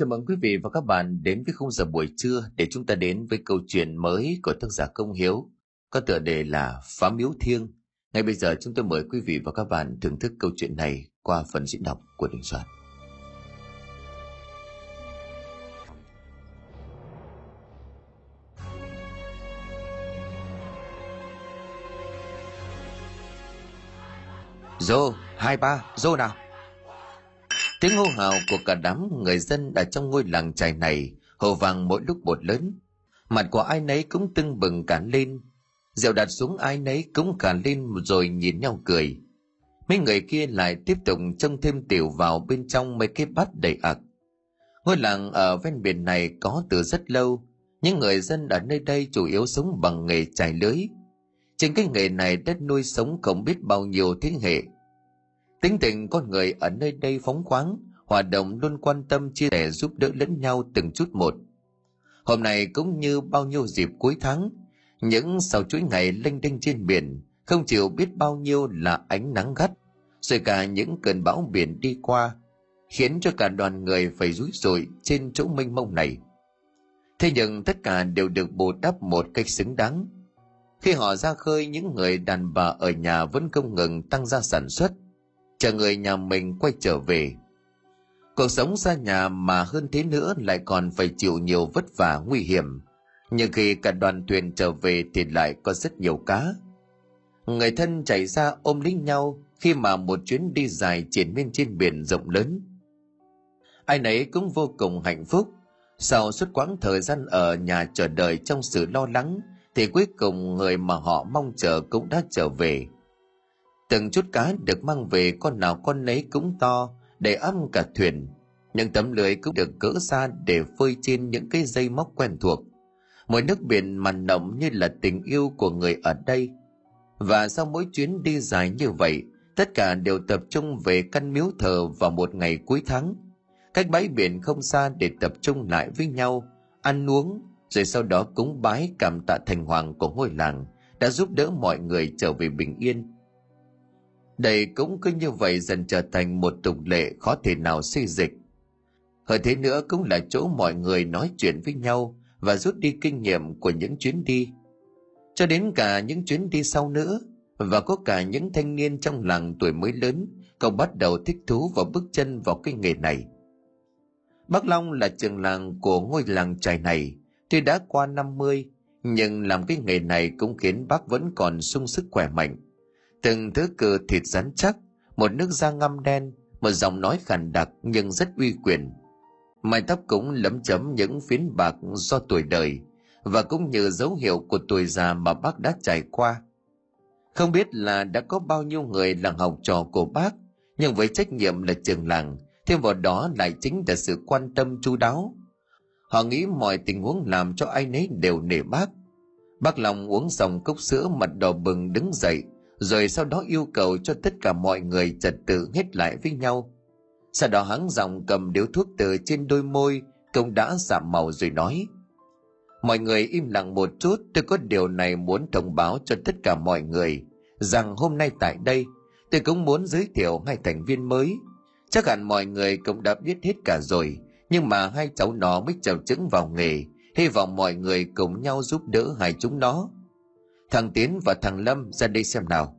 Chào mừng quý vị và các bạn đến với khung giờ buổi trưa để chúng ta đến với câu chuyện mới của tác giả Công Hiếu có tựa đề là Phá Miếu Thiêng. Ngay bây giờ chúng tôi mời quý vị và các bạn thưởng thức câu chuyện này qua phần diễn đọc của Đình Soạn. Dô, hai ba, dô nào. Tiếng hô hào của cả đám người dân ở trong ngôi làng trài này hồ vàng mỗi lúc một lớn. Mặt của ai nấy cũng tưng bừng cả lên. Rượu đặt xuống ai nấy cũng cả lên rồi nhìn nhau cười. Mấy người kia lại tiếp tục trông thêm tiểu vào bên trong mấy cái bát đầy ạc. Ngôi làng ở ven biển này có từ rất lâu. Những người dân ở nơi đây chủ yếu sống bằng nghề trải lưới. Trên cái nghề này đất nuôi sống không biết bao nhiêu thế hệ Tính tình con người ở nơi đây phóng khoáng, hoạt động luôn quan tâm chia sẻ giúp đỡ lẫn nhau từng chút một. Hôm nay cũng như bao nhiêu dịp cuối tháng, những sau chuỗi ngày lênh đênh trên biển, không chịu biết bao nhiêu là ánh nắng gắt, rồi cả những cơn bão biển đi qua, khiến cho cả đoàn người phải rúi rụi trên chỗ mênh mông này. Thế nhưng tất cả đều được bù đắp một cách xứng đáng. Khi họ ra khơi, những người đàn bà ở nhà vẫn không ngừng tăng ra sản xuất – chờ người nhà mình quay trở về. Cuộc sống xa nhà mà hơn thế nữa lại còn phải chịu nhiều vất vả, nguy hiểm. Nhưng khi cả đoàn thuyền trở về thì lại có rất nhiều cá. Người thân chạy ra ôm lấy nhau khi mà một chuyến đi dài triển miên trên biển rộng lớn. Ai nấy cũng vô cùng hạnh phúc. Sau suốt quãng thời gian ở nhà chờ đợi trong sự lo lắng, thì cuối cùng người mà họ mong chờ cũng đã trở về. Từng chút cá được mang về con nào con nấy cũng to, để ấm cả thuyền. Những tấm lưới cũng được cỡ ra để phơi trên những cái dây móc quen thuộc. Mỗi nước biển mặn nồng như là tình yêu của người ở đây. Và sau mỗi chuyến đi dài như vậy, tất cả đều tập trung về căn miếu thờ vào một ngày cuối tháng. Cách bãi biển không xa để tập trung lại với nhau, ăn uống, rồi sau đó cúng bái cảm tạ thành hoàng của ngôi làng đã giúp đỡ mọi người trở về bình yên đây cũng cứ như vậy dần trở thành một tục lệ khó thể nào xây dịch. Hơn thế nữa cũng là chỗ mọi người nói chuyện với nhau và rút đi kinh nghiệm của những chuyến đi. Cho đến cả những chuyến đi sau nữa, và có cả những thanh niên trong làng tuổi mới lớn cũng bắt đầu thích thú và bước chân vào cái nghề này. Bắc Long là trường làng của ngôi làng trài này, tuy đã qua 50, nhưng làm cái nghề này cũng khiến bác vẫn còn sung sức khỏe mạnh từng thứ cừ thịt rắn chắc, một nước da ngăm đen, một giọng nói khàn đặc nhưng rất uy quyền. Mái tóc cũng lấm chấm những phiến bạc do tuổi đời và cũng như dấu hiệu của tuổi già mà bác đã trải qua. Không biết là đã có bao nhiêu người là học trò của bác, nhưng với trách nhiệm là trường làng, thêm vào đó lại chính là sự quan tâm chu đáo. Họ nghĩ mọi tình huống làm cho ai nấy đều nể bác. Bác lòng uống xong cốc sữa mặt đỏ bừng đứng dậy rồi sau đó yêu cầu cho tất cả mọi người trật tự hết lại với nhau. Sau đó hắn giọng cầm điếu thuốc từ trên đôi môi, công đã giảm màu rồi nói. Mọi người im lặng một chút, tôi có điều này muốn thông báo cho tất cả mọi người, rằng hôm nay tại đây, tôi cũng muốn giới thiệu hai thành viên mới. Chắc hẳn mọi người cũng đã biết hết cả rồi, nhưng mà hai cháu nó mới chào chứng vào nghề, hy vọng mọi người cùng nhau giúp đỡ hai chúng nó thằng tiến và thằng lâm ra đây xem nào.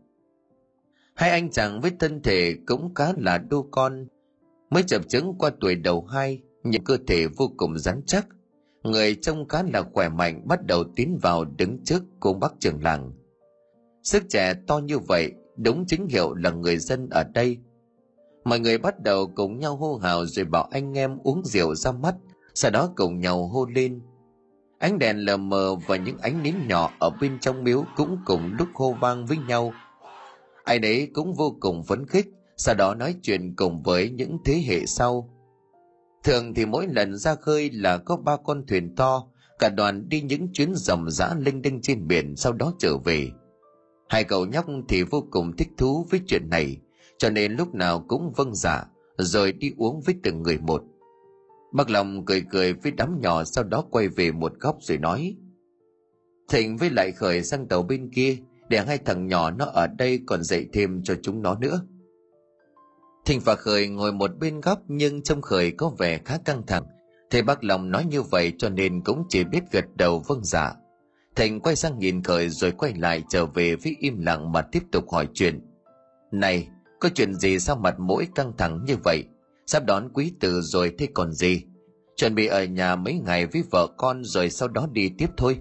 Hai anh chàng với thân thể cũng khá là đô con, mới chập chứng qua tuổi đầu hai, nhưng cơ thể vô cùng rắn chắc. Người trông khá là khỏe mạnh bắt đầu tiến vào đứng trước cô bác trưởng làng. Sức trẻ to như vậy, đúng chính hiệu là người dân ở đây. Mọi người bắt đầu cùng nhau hô hào rồi bảo anh em uống rượu ra mắt, sau đó cùng nhau hô lên. Ánh đèn lờ mờ và những ánh nến nhỏ ở bên trong miếu cũng cùng lúc hô vang với nhau. Ai đấy cũng vô cùng phấn khích, sau đó nói chuyện cùng với những thế hệ sau. Thường thì mỗi lần ra khơi là có ba con thuyền to, cả đoàn đi những chuyến rầm dã linh đinh trên biển sau đó trở về. Hai cậu nhóc thì vô cùng thích thú với chuyện này, cho nên lúc nào cũng vâng dạ, rồi đi uống với từng người một. Bác Long cười cười với đám nhỏ sau đó quay về một góc rồi nói. Thịnh với lại khởi sang tàu bên kia để hai thằng nhỏ nó ở đây còn dạy thêm cho chúng nó nữa. Thịnh và Khởi ngồi một bên góc nhưng trông Khởi có vẻ khá căng thẳng Thầy bác lòng nói như vậy cho nên cũng chỉ biết gật đầu vâng dạ. Thịnh quay sang nhìn khởi rồi quay lại trở về với im lặng mà tiếp tục hỏi chuyện. Này, có chuyện gì sao mặt mũi căng thẳng như vậy? Sắp đón quý tử rồi thế còn gì? Chuẩn bị ở nhà mấy ngày với vợ con rồi sau đó đi tiếp thôi.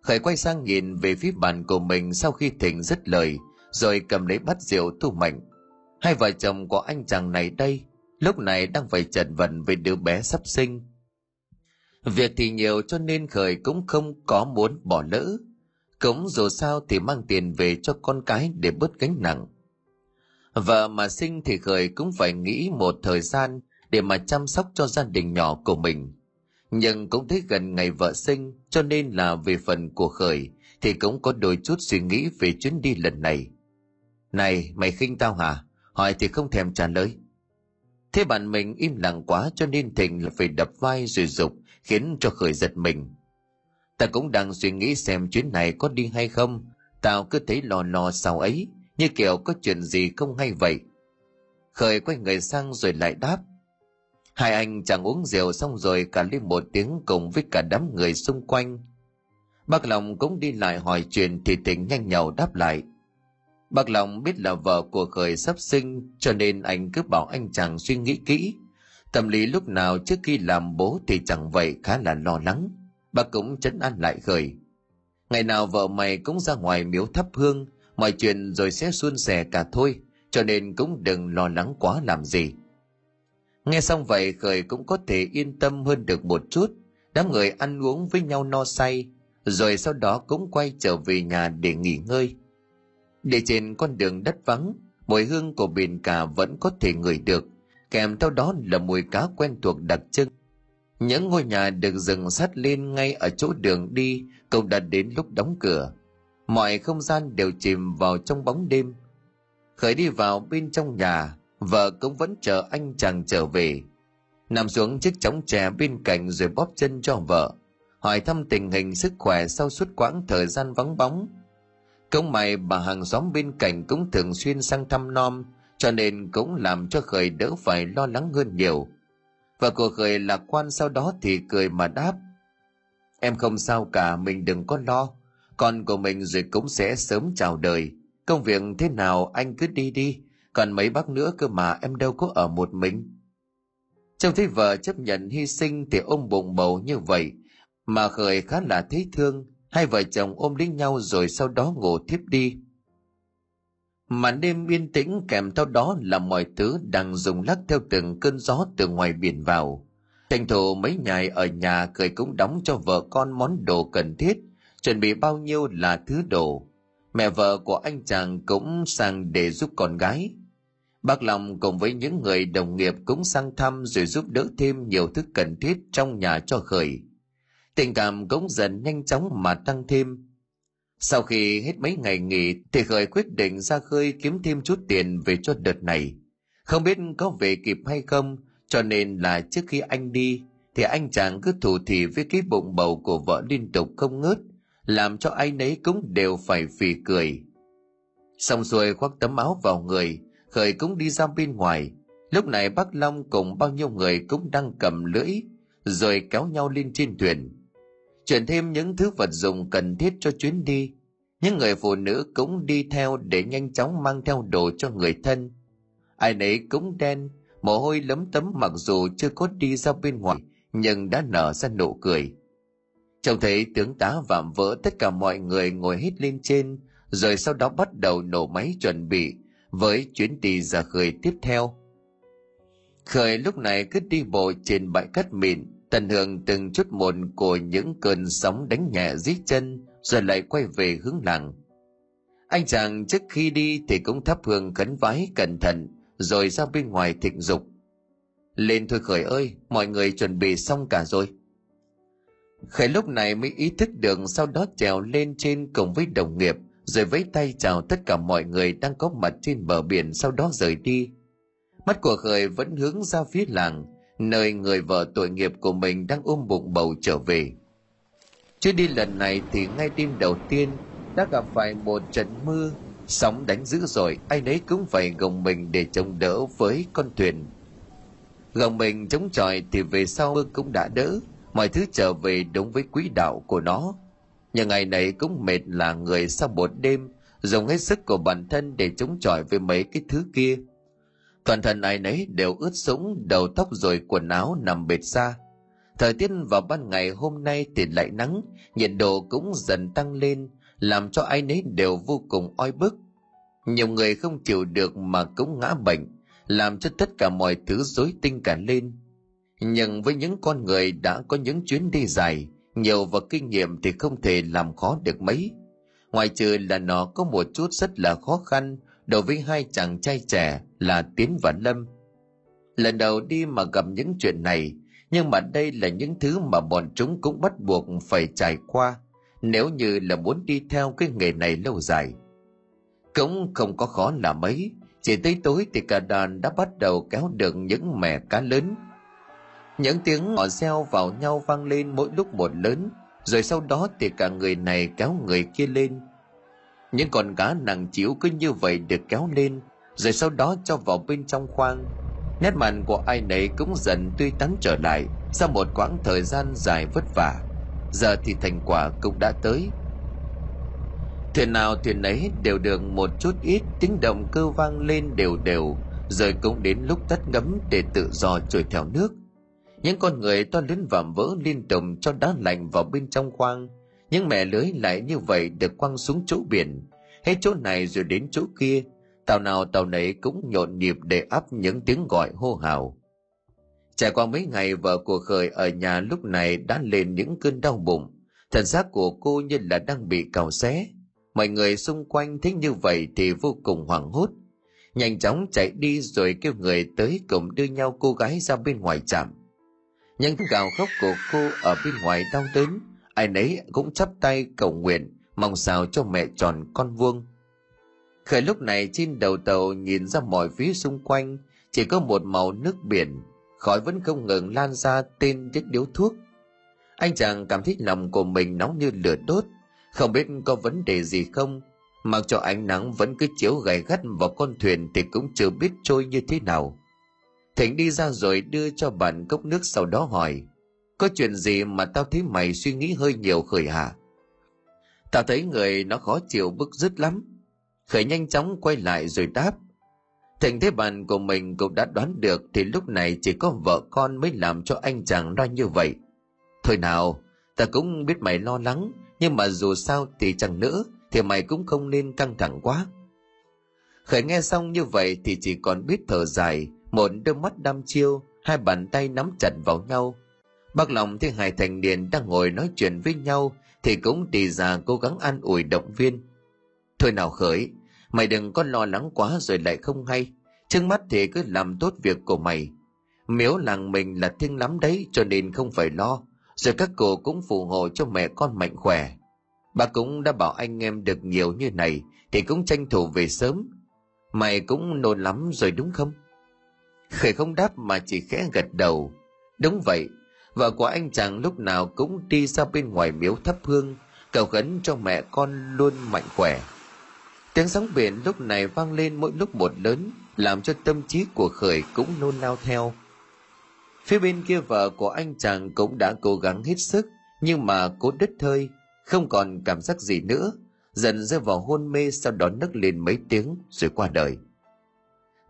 Khởi quay sang nhìn về phía bàn của mình sau khi thỉnh dứt lời, rồi cầm lấy bát rượu thu mạnh. Hai vợ chồng của anh chàng này đây, lúc này đang phải chật vật với đứa bé sắp sinh. Việc thì nhiều cho nên Khởi cũng không có muốn bỏ lỡ. Cũng dù sao thì mang tiền về cho con cái để bớt gánh nặng. Vợ mà sinh thì Khởi cũng phải nghĩ một thời gian để mà chăm sóc cho gia đình nhỏ của mình. Nhưng cũng thấy gần ngày vợ sinh cho nên là về phần của Khởi thì cũng có đôi chút suy nghĩ về chuyến đi lần này. Này, mày khinh tao hả? Hỏi thì không thèm trả lời. Thế bạn mình im lặng quá cho nên Thịnh là phải đập vai rồi dục khiến cho Khởi giật mình. Ta cũng đang suy nghĩ xem chuyến này có đi hay không. Tao cứ thấy lo lo sau ấy, như kiểu có chuyện gì không hay vậy. Khởi quay người sang rồi lại đáp. Hai anh chẳng uống rượu xong rồi cả lên một tiếng cùng với cả đám người xung quanh. Bác Lòng cũng đi lại hỏi chuyện thì tỉnh nhanh nhậu đáp lại. Bác Lòng biết là vợ của Khởi sắp sinh cho nên anh cứ bảo anh chàng suy nghĩ kỹ. Tâm lý lúc nào trước khi làm bố thì chẳng vậy khá là lo lắng. Bác cũng chấn an lại Khởi. Ngày nào vợ mày cũng ra ngoài miếu thắp hương, mọi chuyện rồi sẽ suôn sẻ cả thôi, cho nên cũng đừng lo lắng quá làm gì. Nghe xong vậy Khởi cũng có thể yên tâm hơn được một chút, đám người ăn uống với nhau no say, rồi sau đó cũng quay trở về nhà để nghỉ ngơi. Để trên con đường đất vắng, mùi hương của biển cả vẫn có thể ngửi được, kèm theo đó là mùi cá quen thuộc đặc trưng. Những ngôi nhà được dừng sát lên ngay ở chỗ đường đi cũng đã đến lúc đóng cửa. Mọi không gian đều chìm vào trong bóng đêm. Khởi đi vào bên trong nhà, vợ cũng vẫn chờ anh chàng trở về. Nằm xuống chiếc chóng chè bên cạnh rồi bóp chân cho vợ, hỏi thăm tình hình sức khỏe sau suốt quãng thời gian vắng bóng. Công mày bà hàng xóm bên cạnh cũng thường xuyên sang thăm nom, cho nên cũng làm cho Khởi đỡ phải lo lắng hơn nhiều. Và của Khởi lạc quan sau đó thì cười mà đáp. Em không sao cả, mình đừng có lo. Con của mình rồi cũng sẽ sớm chào đời. Công việc thế nào anh cứ đi đi, còn mấy bác nữa cơ mà em đâu có ở một mình. Trông thấy vợ chấp nhận hy sinh thì ôm bụng bầu như vậy, mà Khởi khá là thấy thương, hai vợ chồng ôm lấy nhau rồi sau đó ngủ thiếp đi. Màn đêm yên tĩnh kèm theo đó là mọi thứ đang dùng lắc theo từng cơn gió từ ngoài biển vào. Tranh thủ mấy ngày ở nhà cười cũng đóng cho vợ con món đồ cần thiết, chuẩn bị bao nhiêu là thứ đồ. Mẹ vợ của anh chàng cũng sang để giúp con gái. Bác Long cùng với những người đồng nghiệp cũng sang thăm rồi giúp đỡ thêm nhiều thứ cần thiết trong nhà cho khởi. Tình cảm cũng dần nhanh chóng mà tăng thêm. Sau khi hết mấy ngày nghỉ thì khởi quyết định ra khơi kiếm thêm chút tiền về cho đợt này. Không biết có về kịp hay không, cho nên là trước khi anh đi thì anh chàng cứ thủ thì với cái bụng bầu của vợ liên tục không ngớt, làm cho ai nấy cũng đều phải phì cười. Xong xuôi khoác tấm áo vào người, khởi cũng đi ra bên ngoài. Lúc này bác Long cùng bao nhiêu người cũng đang cầm lưỡi, rồi kéo nhau lên trên thuyền. Chuyển thêm những thứ vật dụng cần thiết cho chuyến đi. Những người phụ nữ cũng đi theo để nhanh chóng mang theo đồ cho người thân. Ai nấy cũng đen, mồ hôi lấm tấm mặc dù chưa có đi ra bên ngoài, nhưng đã nở ra nụ cười. Trông thấy tướng tá vạm vỡ tất cả mọi người ngồi hết lên trên, rồi sau đó bắt đầu nổ máy chuẩn bị với chuyến đi ra khơi tiếp theo. Khởi lúc này cứ đi bộ trên bãi cát mịn, tận hưởng từng chút một của những cơn sóng đánh nhẹ dưới chân, rồi lại quay về hướng làng. Anh chàng trước khi đi thì cũng thắp hương khấn vái cẩn thận, rồi ra bên ngoài thịnh dục. Lên thôi Khởi ơi, mọi người chuẩn bị xong cả rồi. Khải lúc này mới ý thức được sau đó trèo lên trên cùng với đồng nghiệp, rồi vẫy tay chào tất cả mọi người đang có mặt trên bờ biển sau đó rời đi. Mắt của Khởi vẫn hướng ra phía làng, nơi người vợ tội nghiệp của mình đang ôm bụng bầu trở về. chưa đi lần này thì ngay đêm đầu tiên đã gặp phải một trận mưa, sóng đánh dữ rồi, ai nấy cũng phải gồng mình để chống đỡ với con thuyền. gồng mình chống chọi thì về sau mưa cũng đã đỡ mọi thứ trở về đúng với quỹ đạo của nó. Nhưng ngày này cũng mệt là người sau một đêm, dùng hết sức của bản thân để chống chọi với mấy cái thứ kia. Toàn thân ai nấy đều ướt sũng, đầu tóc rồi quần áo nằm bệt xa. Thời tiết vào ban ngày hôm nay thì lại nắng, nhiệt độ cũng dần tăng lên, làm cho ai nấy đều vô cùng oi bức. Nhiều người không chịu được mà cũng ngã bệnh, làm cho tất cả mọi thứ rối tinh cả lên nhưng với những con người đã có những chuyến đi dài, nhiều và kinh nghiệm thì không thể làm khó được mấy. Ngoài trừ là nó có một chút rất là khó khăn đối với hai chàng trai trẻ là tiến và lâm. Lần đầu đi mà gặp những chuyện này, nhưng mà đây là những thứ mà bọn chúng cũng bắt buộc phải trải qua, nếu như là muốn đi theo cái nghề này lâu dài. Cũng không có khó là mấy, chỉ tới tối thì cả đoàn đã bắt đầu kéo được những mẻ cá lớn những tiếng họ reo vào nhau vang lên mỗi lúc một lớn, rồi sau đó thì cả người này kéo người kia lên. Những con cá nặng chịu cứ như vậy được kéo lên, rồi sau đó cho vào bên trong khoang. Nét mặt của ai nấy cũng dần tươi tắn trở lại sau một quãng thời gian dài vất vả. Giờ thì thành quả cũng đã tới. Thuyền nào thuyền ấy đều được một chút ít tiếng động cơ vang lên đều đều, rồi cũng đến lúc tắt ngấm để tự do trôi theo nước những con người to lớn vạm vỡ liên tục cho đá lạnh vào bên trong khoang. Những mẹ lưới lại như vậy được quăng xuống chỗ biển. Hết chỗ này rồi đến chỗ kia. Tàu nào tàu nấy cũng nhộn nhịp để ấp những tiếng gọi hô hào. Trải qua mấy ngày vợ của khởi ở nhà lúc này đã lên những cơn đau bụng. Thần xác của cô như là đang bị cào xé. Mọi người xung quanh thấy như vậy thì vô cùng hoảng hốt. Nhanh chóng chạy đi rồi kêu người tới cùng đưa nhau cô gái ra bên ngoài trạm những gào khóc của cô ở bên ngoài đau đớn. Ai nấy cũng chắp tay cầu nguyện, mong sao cho mẹ tròn con vuông. Khởi lúc này, trên đầu tàu nhìn ra mọi phía xung quanh, chỉ có một màu nước biển. Khói vẫn không ngừng lan ra tên chiếc điếu thuốc. Anh chàng cảm thấy lòng của mình nóng như lửa đốt. Không biết có vấn đề gì không? Mặc cho ánh nắng vẫn cứ chiếu gay gắt vào con thuyền thì cũng chưa biết trôi như thế nào thịnh đi ra rồi đưa cho bạn cốc nước sau đó hỏi, có chuyện gì mà tao thấy mày suy nghĩ hơi nhiều khởi hả? Tao thấy người nó khó chịu bức dứt lắm. Khởi nhanh chóng quay lại rồi đáp, thịnh thấy bạn của mình cũng đã đoán được thì lúc này chỉ có vợ con mới làm cho anh chàng ra như vậy. Thôi nào ta cũng biết mày lo lắng, nhưng mà dù sao thì chẳng nữa, thì mày cũng không nên căng thẳng quá. Khởi nghe xong như vậy thì chỉ còn biết thở dài một đôi mắt đăm chiêu, hai bàn tay nắm chặt vào nhau. Bác lòng thấy hai thành niên đang ngồi nói chuyện với nhau, thì cũng đi ra cố gắng an ủi động viên. Thôi nào khởi, mày đừng có lo lắng quá rồi lại không hay. Trước mắt thì cứ làm tốt việc của mày. Miếu làng mình là thiêng lắm đấy, cho nên không phải lo. Rồi các cô cũng phù hộ cho mẹ con mạnh khỏe. Bà cũng đã bảo anh em được nhiều như này, thì cũng tranh thủ về sớm. Mày cũng nôn lắm rồi đúng không? Khởi không đáp mà chỉ khẽ gật đầu. Đúng vậy, vợ của anh chàng lúc nào cũng đi ra bên ngoài miếu thắp hương, cầu khấn cho mẹ con luôn mạnh khỏe. Tiếng sóng biển lúc này vang lên mỗi lúc một lớn, làm cho tâm trí của khởi cũng nôn nao theo. Phía bên kia vợ của anh chàng cũng đã cố gắng hết sức, nhưng mà cố đứt hơi, không còn cảm giác gì nữa. Dần rơi vào hôn mê sau đó nấc lên mấy tiếng rồi qua đời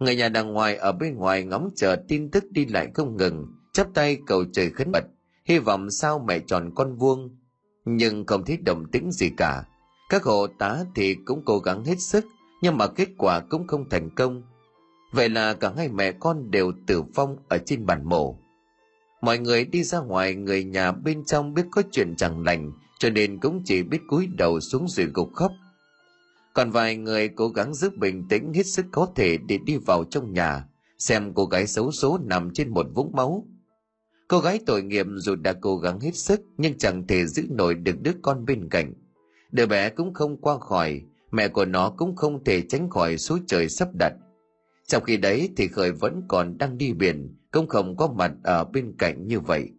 người nhà đằng ngoài ở bên ngoài ngóng chờ tin tức đi lại không ngừng, chắp tay cầu trời khấn bật, hy vọng sao mẹ tròn con vuông. Nhưng không thấy động tĩnh gì cả. Các hộ tá thì cũng cố gắng hết sức, nhưng mà kết quả cũng không thành công. Vậy là cả hai mẹ con đều tử vong ở trên bàn mổ mọi người đi ra ngoài, người nhà bên trong biết có chuyện chẳng lành, cho nên cũng chỉ biết cúi đầu xuống rồi gục khóc còn vài người cố gắng giữ bình tĩnh hết sức có thể để đi vào trong nhà, xem cô gái xấu số nằm trên một vũng máu. Cô gái tội nghiệp dù đã cố gắng hết sức nhưng chẳng thể giữ nổi được đứa con bên cạnh. Đứa bé cũng không qua khỏi, mẹ của nó cũng không thể tránh khỏi số trời sắp đặt. Trong khi đấy thì khởi vẫn còn đang đi biển, cũng không có mặt ở bên cạnh như vậy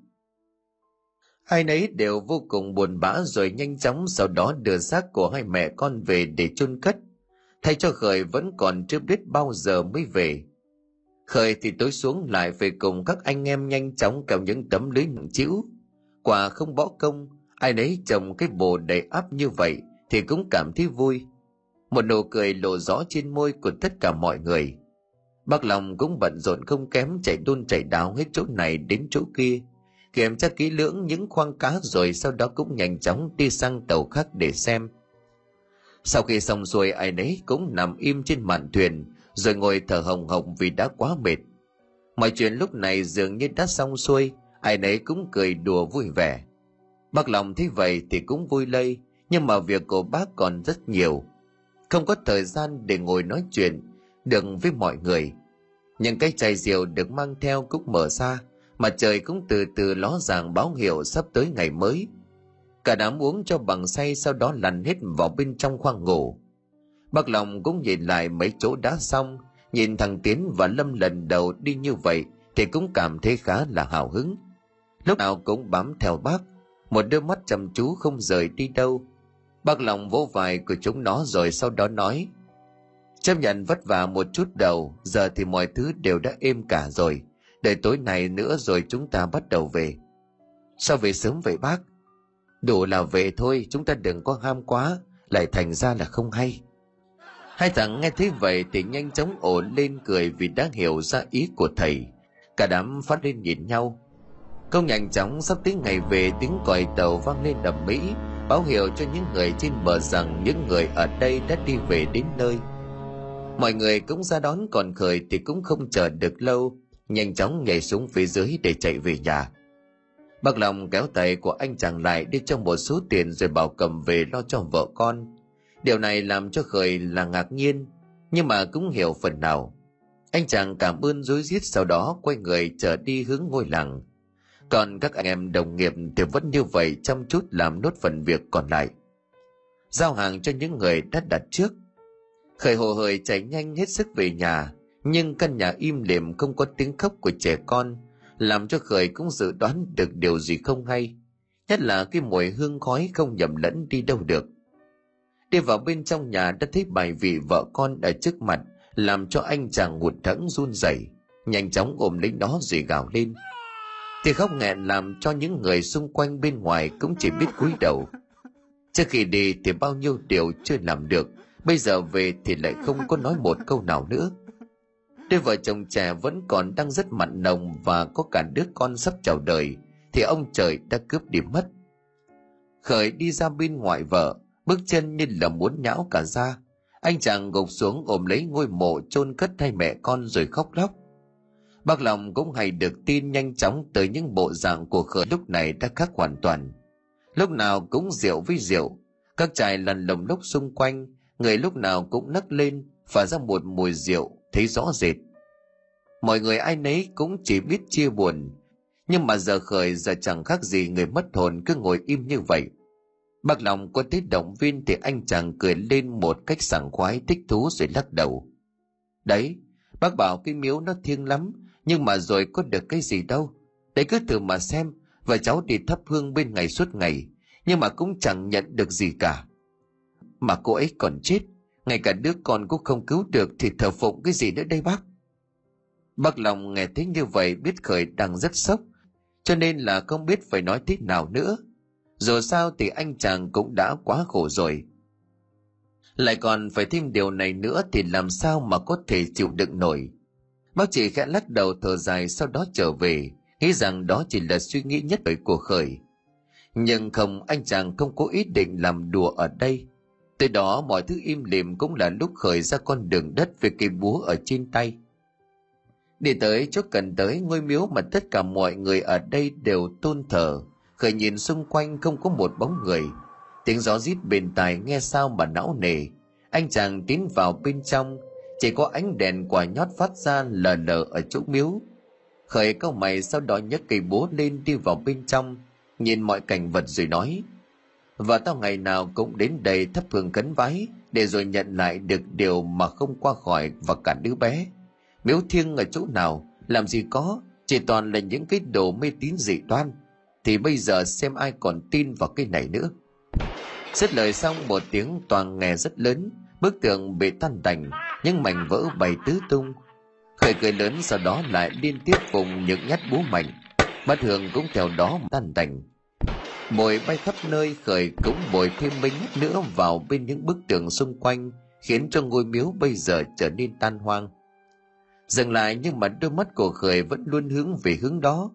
hai nấy đều vô cùng buồn bã rồi nhanh chóng sau đó đưa xác của hai mẹ con về để chôn cất. Thay cho khởi vẫn còn chưa biết bao giờ mới về. Khởi thì tối xuống lại về cùng các anh em nhanh chóng cầm những tấm lưới nặng chịu quả không bỏ công, ai nấy trồng cái bồ đầy áp như vậy thì cũng cảm thấy vui. Một nụ cười lộ rõ trên môi của tất cả mọi người. Bác lòng cũng bận rộn không kém chạy đôn chạy đáo hết chỗ này đến chỗ kia kiểm tra kỹ lưỡng những khoang cá rồi sau đó cũng nhanh chóng đi sang tàu khác để xem. Sau khi xong xuôi, ai nấy cũng nằm im trên mạn thuyền, rồi ngồi thở hồng hồng vì đã quá mệt. Mọi chuyện lúc này dường như đã xong xuôi, ai nấy cũng cười đùa vui vẻ. Bác lòng thấy vậy thì cũng vui lây, nhưng mà việc của bác còn rất nhiều. Không có thời gian để ngồi nói chuyện được với mọi người. Những cái chai rượu được mang theo cũng mở ra mà trời cũng từ từ ló ràng báo hiệu sắp tới ngày mới. Cả đám uống cho bằng say sau đó lăn hết vào bên trong khoang ngủ. Bác lòng cũng nhìn lại mấy chỗ đã xong, nhìn thằng tiến và lâm lần đầu đi như vậy thì cũng cảm thấy khá là hào hứng. Lúc nào cũng bám theo bác, một đôi mắt chăm chú không rời đi đâu. Bác lòng vỗ vai của chúng nó rồi sau đó nói, chấp nhận vất vả một chút đầu, giờ thì mọi thứ đều đã êm cả rồi để tối nay nữa rồi chúng ta bắt đầu về. Sao về sớm vậy, bác? Đủ là về thôi, chúng ta đừng có ham quá, lại thành ra là không hay. Hai thằng nghe thấy vậy thì nhanh chóng ổn lên cười vì đã hiểu ra ý của thầy. Cả đám phát lên nhìn nhau. Không nhanh chóng, sắp tới ngày về, tiếng còi tàu vang lên đầm mỹ, báo hiệu cho những người trên bờ rằng những người ở đây đã đi về đến nơi. Mọi người cũng ra đón còn khởi thì cũng không chờ được lâu nhanh chóng nhảy xuống phía dưới để chạy về nhà. Bác lòng kéo tay của anh chàng lại đi cho một số tiền rồi bảo cầm về lo cho vợ con. Điều này làm cho khởi là ngạc nhiên, nhưng mà cũng hiểu phần nào. Anh chàng cảm ơn rối rít sau đó quay người trở đi hướng ngôi làng. Còn các anh em đồng nghiệp thì vẫn như vậy chăm chút làm nốt phần việc còn lại. Giao hàng cho những người đã đặt trước. Khởi hồ hởi chạy nhanh hết sức về nhà nhưng căn nhà im lìm không có tiếng khóc của trẻ con, làm cho khởi cũng dự đoán được điều gì không hay. Nhất là cái mùi hương khói không nhầm lẫn đi đâu được. Đi vào bên trong nhà đã thấy bài vị vợ con ở trước mặt, làm cho anh chàng hụt thẫn run rẩy, nhanh chóng ôm lấy nó rồi gào lên. Thì khóc nghẹn làm cho những người xung quanh bên ngoài cũng chỉ biết cúi đầu. Trước khi đi thì bao nhiêu điều chưa làm được, bây giờ về thì lại không có nói một câu nào nữa đôi vợ chồng trẻ vẫn còn đang rất mặn nồng và có cả đứa con sắp chào đời, thì ông trời đã cướp đi mất. Khởi đi ra bên ngoài vợ, bước chân như là muốn nhão cả ra. Anh chàng gục xuống ôm lấy ngôi mộ chôn cất hai mẹ con rồi khóc lóc. Bác lòng cũng hay được tin nhanh chóng tới những bộ dạng của khởi lúc này đã khác hoàn toàn. Lúc nào cũng rượu với rượu, các chài lần lồng lốc xung quanh, người lúc nào cũng nấc lên và ra một mùi rượu thấy rõ rệt. Mọi người ai nấy cũng chỉ biết chia buồn, nhưng mà giờ khởi giờ chẳng khác gì người mất hồn cứ ngồi im như vậy. Bác lòng có thấy động viên thì anh chàng cười lên một cách sảng khoái thích thú rồi lắc đầu. Đấy, bác bảo cái miếu nó thiêng lắm, nhưng mà rồi có được cái gì đâu. Đấy cứ thử mà xem, và cháu đi thắp hương bên ngày suốt ngày, nhưng mà cũng chẳng nhận được gì cả. Mà cô ấy còn chết ngay cả đứa con cũng không cứu được thì thờ phụng cái gì nữa đây bác? Bác lòng nghe thấy như vậy biết khởi đang rất sốc, cho nên là không biết phải nói thế nào nữa. Dù sao thì anh chàng cũng đã quá khổ rồi. Lại còn phải thêm điều này nữa thì làm sao mà có thể chịu đựng nổi? Bác chỉ khẽ lắc đầu thở dài sau đó trở về, nghĩ rằng đó chỉ là suy nghĩ nhất thời của khởi. Nhưng không, anh chàng không có ý định làm đùa ở đây tới đó mọi thứ im lìm cũng là lúc khởi ra con đường đất về cây búa ở trên tay. Đi tới chỗ cần tới, ngôi miếu mà tất cả mọi người ở đây đều tôn thờ. Khởi nhìn xung quanh không có một bóng người. Tiếng gió rít bên tai nghe sao mà não nề. Anh chàng tiến vào bên trong, chỉ có ánh đèn quả nhót phát ra lờ lờ ở chỗ miếu. Khởi câu mày sau đó nhấc cây búa lên đi vào bên trong, nhìn mọi cảnh vật rồi nói và tao ngày nào cũng đến đây thắp hương cấn vái, để rồi nhận lại được điều mà không qua khỏi và cả đứa bé miếu thiêng ở chỗ nào, làm gì có, chỉ toàn là những cái đồ mê tín dị đoan thì bây giờ xem ai còn tin vào cái này nữa Dứt lời xong một tiếng toàn nghe rất lớn, bức tường bị tan tành những mảnh vỡ bay tứ tung Khởi cười lớn sau đó lại liên tiếp vùng những nhát búa mạnh. bất thường cũng theo đó tan tành. Mồi bay khắp nơi khởi cống bồi thêm mấy nhát nữa vào bên những bức tường xung quanh khiến cho ngôi miếu bây giờ trở nên tan hoang. Dừng lại nhưng mà đôi mắt của khởi vẫn luôn hướng về hướng đó.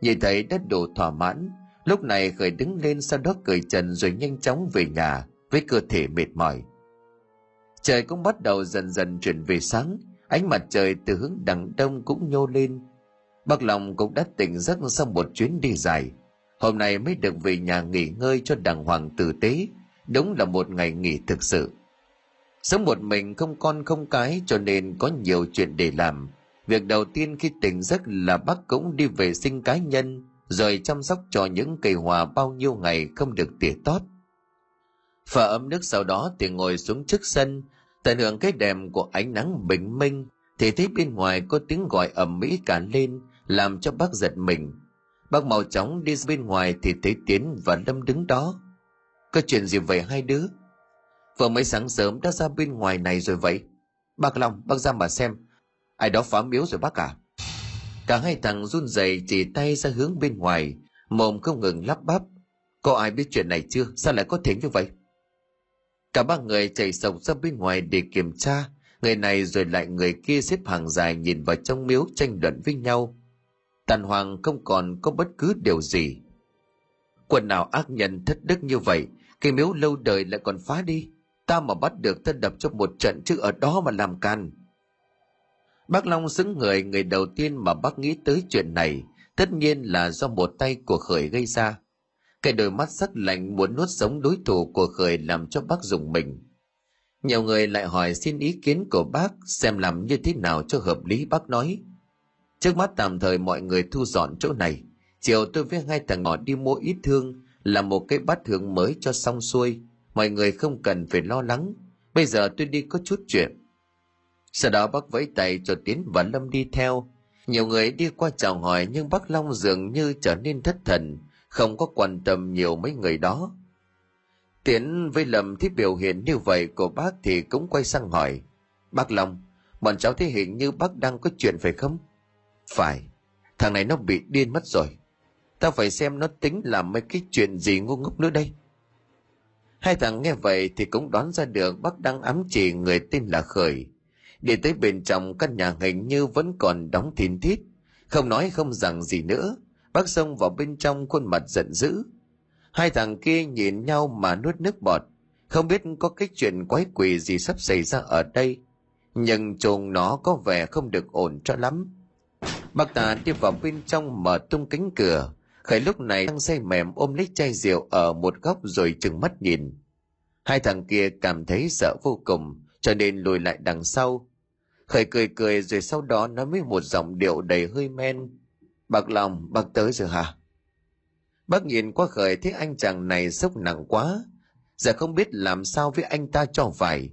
Nhìn thấy đã đủ thỏa mãn, lúc này khởi đứng lên sau đó cởi trần rồi nhanh chóng về nhà với cơ thể mệt mỏi. Trời cũng bắt đầu dần dần chuyển về sáng, ánh mặt trời từ hướng đằng đông cũng nhô lên. Bác lòng cũng đã tỉnh giấc sau một chuyến đi dài. Hôm nay mới được về nhà nghỉ ngơi cho đàng hoàng tử tế, đúng là một ngày nghỉ thực sự. Sống một mình không con không cái cho nên có nhiều chuyện để làm. Việc đầu tiên khi tỉnh giấc là bác cũng đi vệ sinh cá nhân, rồi chăm sóc cho những cây hòa bao nhiêu ngày không được tỉa tót. Phở ấm nước sau đó thì ngồi xuống trước sân, tận hưởng cái đẹp của ánh nắng bình minh, thì thấy bên ngoài có tiếng gọi ầm mỹ cả lên, làm cho bác giật mình. Bác mau chóng đi bên ngoài thì thấy Tiến và Lâm đứng đó. Có chuyện gì vậy hai đứa? Vừa mới sáng sớm đã ra bên ngoài này rồi vậy. Bác Long, bác ra mà xem. Ai đó phá miếu rồi bác à? Cả hai thằng run rẩy chỉ tay ra hướng bên ngoài, mồm không ngừng lắp bắp. Có ai biết chuyện này chưa? Sao lại có thể như vậy? Cả ba người chạy sộc ra bên ngoài để kiểm tra, người này rồi lại người kia xếp hàng dài nhìn vào trong miếu tranh luận với nhau. Tàn hoàng không còn có bất cứ điều gì. Quần nào ác nhân thất đức như vậy, cái miếu lâu đời lại còn phá đi. Ta mà bắt được ta đập cho một trận chứ ở đó mà làm can. Bác Long xứng người người đầu tiên mà bác nghĩ tới chuyện này, tất nhiên là do một tay của khởi gây ra. Cái đôi mắt sắc lạnh muốn nuốt sống đối thủ của khởi làm cho bác dùng mình. Nhiều người lại hỏi xin ý kiến của bác xem làm như thế nào cho hợp lý bác nói. Trước mắt tạm thời mọi người thu dọn chỗ này. Chiều tôi với hai thằng ngọt đi mua ít thương là một cái bát hương mới cho xong xuôi. Mọi người không cần phải lo lắng. Bây giờ tôi đi có chút chuyện. Sau đó bác vẫy tay cho Tiến và Lâm đi theo. Nhiều người đi qua chào hỏi nhưng bác Long dường như trở nên thất thần, không có quan tâm nhiều mấy người đó. Tiến với Lâm thấy biểu hiện như vậy của bác thì cũng quay sang hỏi. Bác Long, bọn cháu thấy hình như bác đang có chuyện phải không? Phải, thằng này nó bị điên mất rồi. Tao phải xem nó tính làm mấy cái chuyện gì ngu ngốc nữa đây. Hai thằng nghe vậy thì cũng đoán ra được bác đang ám chỉ người tên là Khởi. Đi tới bên trong căn nhà hình như vẫn còn đóng thìn thít. Không nói không rằng gì nữa. Bác xông vào bên trong khuôn mặt giận dữ. Hai thằng kia nhìn nhau mà nuốt nước bọt. Không biết có cái chuyện quái quỷ gì sắp xảy ra ở đây. Nhưng chồng nó có vẻ không được ổn cho lắm. Bác ta đi vào bên trong mở tung cánh cửa. Khởi lúc này đang say mềm ôm lấy chai rượu ở một góc rồi chừng mắt nhìn. Hai thằng kia cảm thấy sợ vô cùng, cho nên lùi lại đằng sau. Khởi cười cười rồi sau đó nói với một giọng điệu đầy hơi men. Bác lòng, bác tới rồi hả? Bác nhìn qua khởi thấy anh chàng này sốc nặng quá. Giờ không biết làm sao với anh ta cho phải.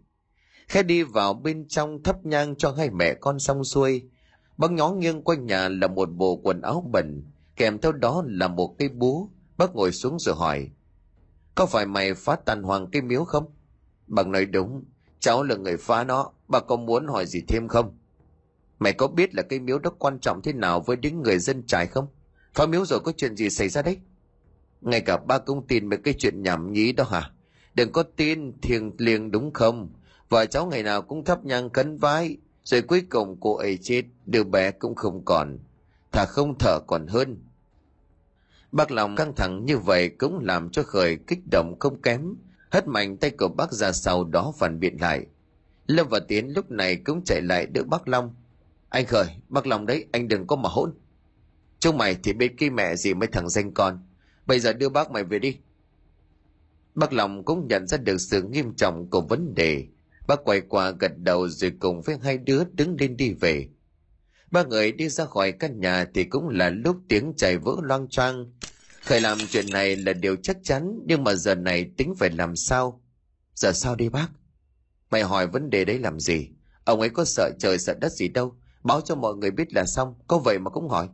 Khẽ đi vào bên trong thắp nhang cho hai mẹ con xong xuôi băng nhó nghiêng quanh nhà là một bộ quần áo bẩn, kèm theo đó là một cây búa. Bác ngồi xuống rồi hỏi. Có phải mày phá tàn hoàng cái miếu không? Bằng nói đúng, cháu là người phá nó, bà có muốn hỏi gì thêm không? Mày có biết là cái miếu đó quan trọng thế nào với những người dân trải không? Phá miếu rồi có chuyện gì xảy ra đấy? Ngay cả ba cũng tin về cái chuyện nhảm nhí đó hả? Đừng có tin thiêng liêng đúng không? Vợ cháu ngày nào cũng thắp nhang cấn vái, rồi cuối cùng cô ấy chết, đứa bé cũng không còn. Thà không thở còn hơn. Bác lòng căng thẳng như vậy cũng làm cho khởi kích động không kém, hất mạnh tay của bác ra sau đó phản biện lại. Lâm và Tiến lúc này cũng chạy lại đỡ bác Long. Anh Khởi, bác Long đấy, anh đừng có mà hỗn. Chúng mày thì biết cái mẹ gì mới thằng danh con. Bây giờ đưa bác mày về đi. Bác Long cũng nhận ra được sự nghiêm trọng của vấn đề. Bác quay qua gật đầu rồi cùng với hai đứa đứng lên đi về. Ba người đi ra khỏi căn nhà thì cũng là lúc tiếng chảy vỡ loang choang. Khởi làm chuyện này là điều chắc chắn nhưng mà giờ này tính phải làm sao? Giờ sao đi bác? Mày hỏi vấn đề đấy làm gì? Ông ấy có sợ trời sợ đất gì đâu. Báo cho mọi người biết là xong. Có vậy mà cũng hỏi.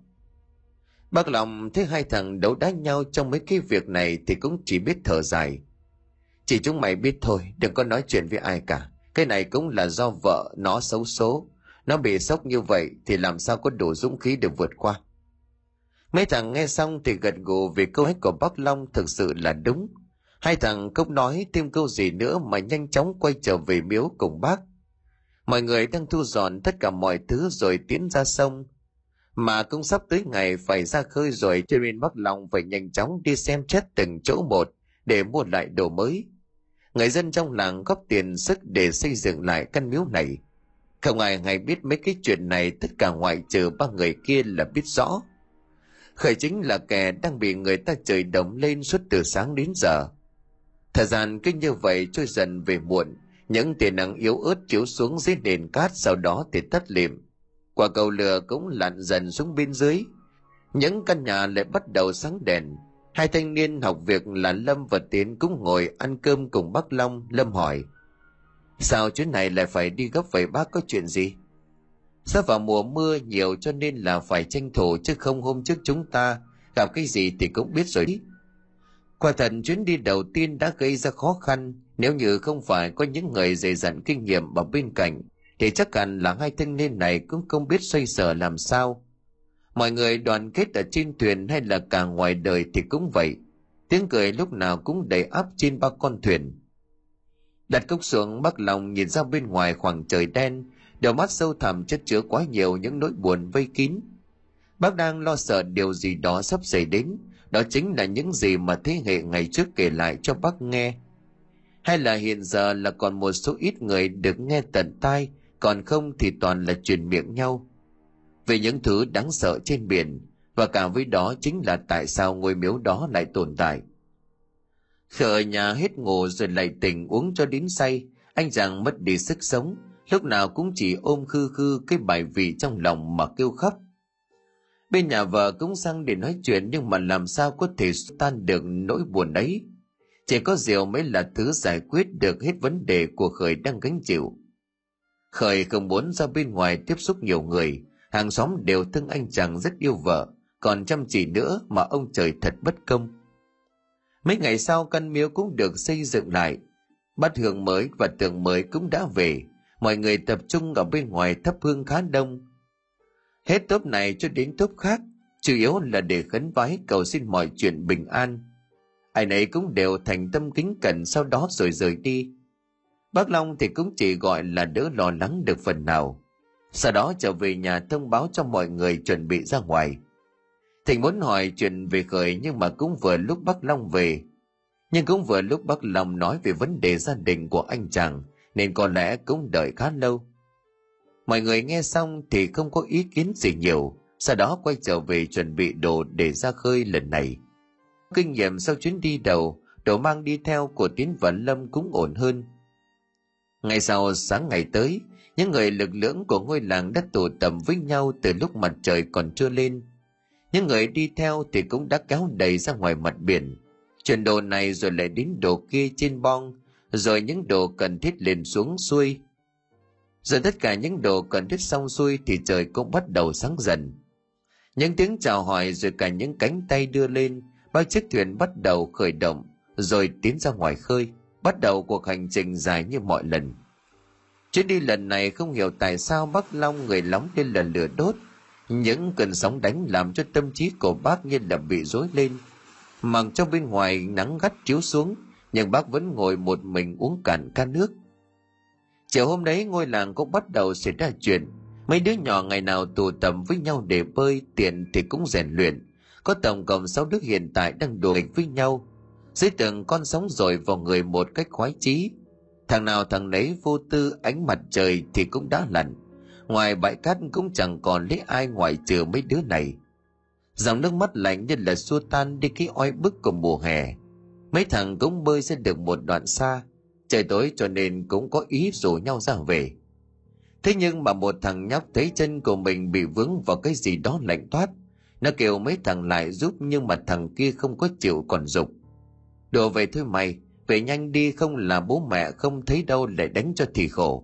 Bác lòng thấy hai thằng đấu đá nhau trong mấy cái việc này thì cũng chỉ biết thở dài. Chỉ chúng mày biết thôi, đừng có nói chuyện với ai cả. Cái này cũng là do vợ nó xấu số. Nó bị sốc như vậy thì làm sao có đủ dũng khí để vượt qua. Mấy thằng nghe xong thì gật gù vì câu hét của bác Long thực sự là đúng. Hai thằng không nói thêm câu gì nữa mà nhanh chóng quay trở về miếu cùng bác. Mọi người đang thu dọn tất cả mọi thứ rồi tiến ra sông. Mà cũng sắp tới ngày phải ra khơi rồi, cho nên bác Long phải nhanh chóng đi xem xét từng chỗ một để mua lại đồ mới. Người dân trong làng góp tiền sức để xây dựng lại căn miếu này. Không ai hay biết mấy cái chuyện này tất cả ngoại trừ ba người kia là biết rõ. Khởi chính là kẻ đang bị người ta trời động lên suốt từ sáng đến giờ. Thời gian cứ như vậy trôi dần về muộn, những tia nắng yếu ớt chiếu xuống dưới nền cát sau đó thì tắt lịm. Quả cầu lửa cũng lặn dần xuống bên dưới. Những căn nhà lại bắt đầu sáng đèn. Hai thanh niên học việc là Lâm và Tiến cũng ngồi ăn cơm cùng bác Long. Lâm hỏi, sao chuyến này lại phải đi gấp vậy bác có chuyện gì? Sắp vào mùa mưa nhiều cho nên là phải tranh thủ chứ không hôm trước chúng ta gặp cái gì thì cũng biết rồi. Quả thật chuyến đi đầu tiên đã gây ra khó khăn nếu như không phải có những người dày dặn kinh nghiệm ở bên cạnh thì chắc hẳn là hai thanh niên này cũng không biết xoay sở làm sao. Mọi người đoàn kết ở trên thuyền hay là cả ngoài đời thì cũng vậy. Tiếng cười lúc nào cũng đầy áp trên ba con thuyền. Đặt cốc xuống bắc lòng nhìn ra bên ngoài khoảng trời đen, đôi mắt sâu thẳm chất chứa quá nhiều những nỗi buồn vây kín. Bác đang lo sợ điều gì đó sắp xảy đến, đó chính là những gì mà thế hệ ngày trước kể lại cho bác nghe. Hay là hiện giờ là còn một số ít người được nghe tận tai, còn không thì toàn là truyền miệng nhau. Về những thứ đáng sợ trên biển, và cả với đó chính là tại sao ngôi miếu đó lại tồn tại. Khởi nhà hết ngủ rồi lại tỉnh uống cho đến say, anh chàng mất đi sức sống, lúc nào cũng chỉ ôm khư khư cái bài vị trong lòng mà kêu khóc. Bên nhà vợ cũng sang để nói chuyện nhưng mà làm sao có thể tan được nỗi buồn ấy. Chỉ có rượu mới là thứ giải quyết được hết vấn đề của Khởi đang gánh chịu. Khởi không muốn ra bên ngoài tiếp xúc nhiều người, hàng xóm đều thương anh chàng rất yêu vợ, còn chăm chỉ nữa mà ông trời thật bất công. Mấy ngày sau căn miếu cũng được xây dựng lại, bát hương mới và tượng mới cũng đã về, mọi người tập trung ở bên ngoài thắp hương khá đông. Hết tốp này cho đến tốp khác, chủ yếu là để khấn vái cầu xin mọi chuyện bình an. Ai nấy cũng đều thành tâm kính cẩn sau đó rồi rời đi. Bác Long thì cũng chỉ gọi là đỡ lo lắng được phần nào. Sau đó trở về nhà thông báo cho mọi người chuẩn bị ra ngoài. Thịnh muốn hỏi chuyện về khởi nhưng mà cũng vừa lúc Bắc Long về. Nhưng cũng vừa lúc Bắc Long nói về vấn đề gia đình của anh chàng nên có lẽ cũng đợi khá lâu. Mọi người nghe xong thì không có ý kiến gì nhiều, sau đó quay trở về chuẩn bị đồ để ra khơi lần này. Kinh nghiệm sau chuyến đi đầu, đồ mang đi theo của Tiến và Lâm cũng ổn hơn. Ngày sau sáng ngày tới, những người lực lượng của ngôi làng đã tụ tập với nhau từ lúc mặt trời còn chưa lên. Những người đi theo thì cũng đã kéo đầy ra ngoài mặt biển. Chuyển đồ này rồi lại đến đồ kia trên bong, rồi những đồ cần thiết lên xuống xuôi. Rồi tất cả những đồ cần thiết xong xuôi thì trời cũng bắt đầu sáng dần. Những tiếng chào hỏi rồi cả những cánh tay đưa lên, bao chiếc thuyền bắt đầu khởi động, rồi tiến ra ngoài khơi, bắt đầu cuộc hành trình dài như mọi lần. Chuyến đi lần này không hiểu tại sao bác Long người lóng lên lần lửa đốt, những cơn sóng đánh làm cho tâm trí của bác như là bị rối lên. Mặc trong bên ngoài nắng gắt chiếu xuống, nhưng bác vẫn ngồi một mình uống cạn ca nước. Chiều hôm đấy ngôi làng cũng bắt đầu xảy ra chuyện. Mấy đứa nhỏ ngày nào tụ tập với nhau để bơi, tiền thì cũng rèn luyện. Có tổng cộng 6 đứa hiện tại đang đùa nghịch với nhau. Dưới tường con sóng rồi vào người một cách khoái chí. Thằng nào thằng nấy vô tư ánh mặt trời thì cũng đã lặn. Ngoài bãi cát cũng chẳng còn lấy ai ngoài trừ mấy đứa này. Dòng nước mắt lạnh như là xua tan đi cái oi bức của mùa hè Mấy thằng cũng bơi sẽ được một đoạn xa, trời tối cho nên cũng có ý rủ nhau ra về. Thế nhưng mà một thằng nhóc thấy chân của mình bị vướng vào cái gì đó lạnh toát. Nó kêu mấy thằng lại giúp nhưng mà thằng kia không có chịu còn dục. Đồ về thôi mày, về nhanh đi không là bố mẹ không thấy đâu lại đánh cho thì khổ.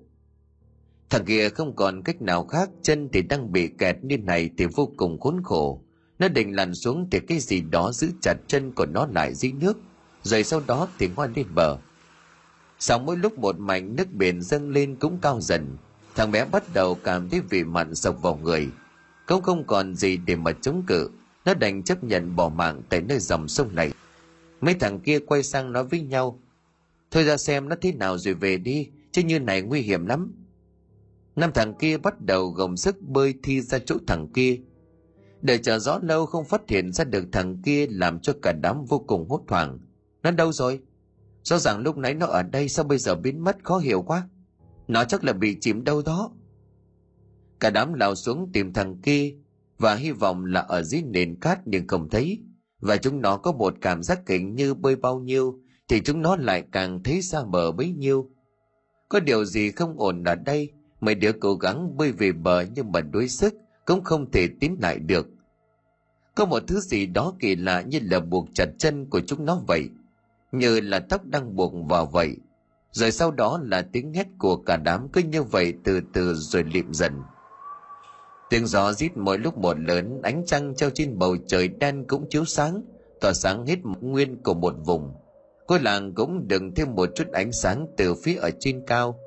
Thằng kia không còn cách nào khác, chân thì đang bị kẹt như này thì vô cùng khốn khổ. Nó định lặn xuống thì cái gì đó giữ chặt chân của nó lại dưới nước rồi sau đó thì ngoan lên bờ. Sau mỗi lúc một mảnh nước biển dâng lên cũng cao dần, thằng bé bắt đầu cảm thấy vị mặn sộc vào người cũng không còn gì để mà chống cự nó đành chấp nhận bỏ mạng tại nơi dòng sông này mấy thằng kia quay sang nói với nhau, thôi ra xem nó thế nào rồi về đi, chứ như này nguy hiểm lắm. Năm thằng kia bắt đầu gồng sức bơi thi ra chỗ thằng kia. Để chờ rõ lâu không phát hiện ra được thằng kia làm cho cả đám vô cùng hốt hoảng. Nó đâu rồi? Rõ ràng lúc nãy nó ở đây sao bây giờ biến mất khó hiểu quá? Nó chắc là bị chìm đâu đó. Cả đám lao xuống tìm thằng kia và hy vọng là ở dưới nền cát nhưng không thấy và chúng nó có một cảm giác kính như bơi bao nhiêu, thì chúng nó lại càng thấy xa bờ bấy nhiêu. Có điều gì không ổn ở đây, mấy đứa cố gắng bơi về bờ nhưng mà đuối sức, cũng không thể tiến lại được. Có một thứ gì đó kỳ lạ như là buộc chặt chân của chúng nó vậy, như là tóc đang buộc vào vậy. Rồi sau đó là tiếng hét của cả đám cứ như vậy từ từ rồi lịm dần tiếng gió rít mỗi lúc một lớn, ánh trăng treo trên bầu trời đen cũng chiếu sáng, tỏa sáng hết nguyên của một vùng. Cô làng cũng đừng thêm một chút ánh sáng từ phía ở trên cao.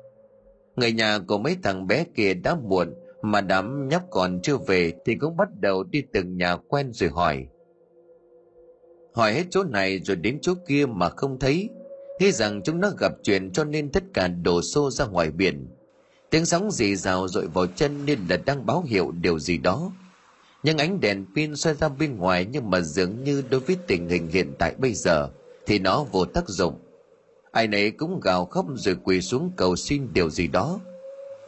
Người nhà của mấy thằng bé kia đã muộn, mà đám nhóc còn chưa về thì cũng bắt đầu đi từng nhà quen rồi hỏi. Hỏi hết chỗ này rồi đến chỗ kia mà không thấy. Nghĩ rằng chúng nó gặp chuyện cho nên tất cả đổ xô ra ngoài biển tiếng sóng rì rào dội vào chân nên là đang báo hiệu điều gì đó. Nhưng ánh đèn pin xoay ra bên ngoài nhưng mà dường như đối với tình hình hiện tại bây giờ thì nó vô tác dụng. Ai nấy cũng gào khóc rồi quỳ xuống cầu xin điều gì đó.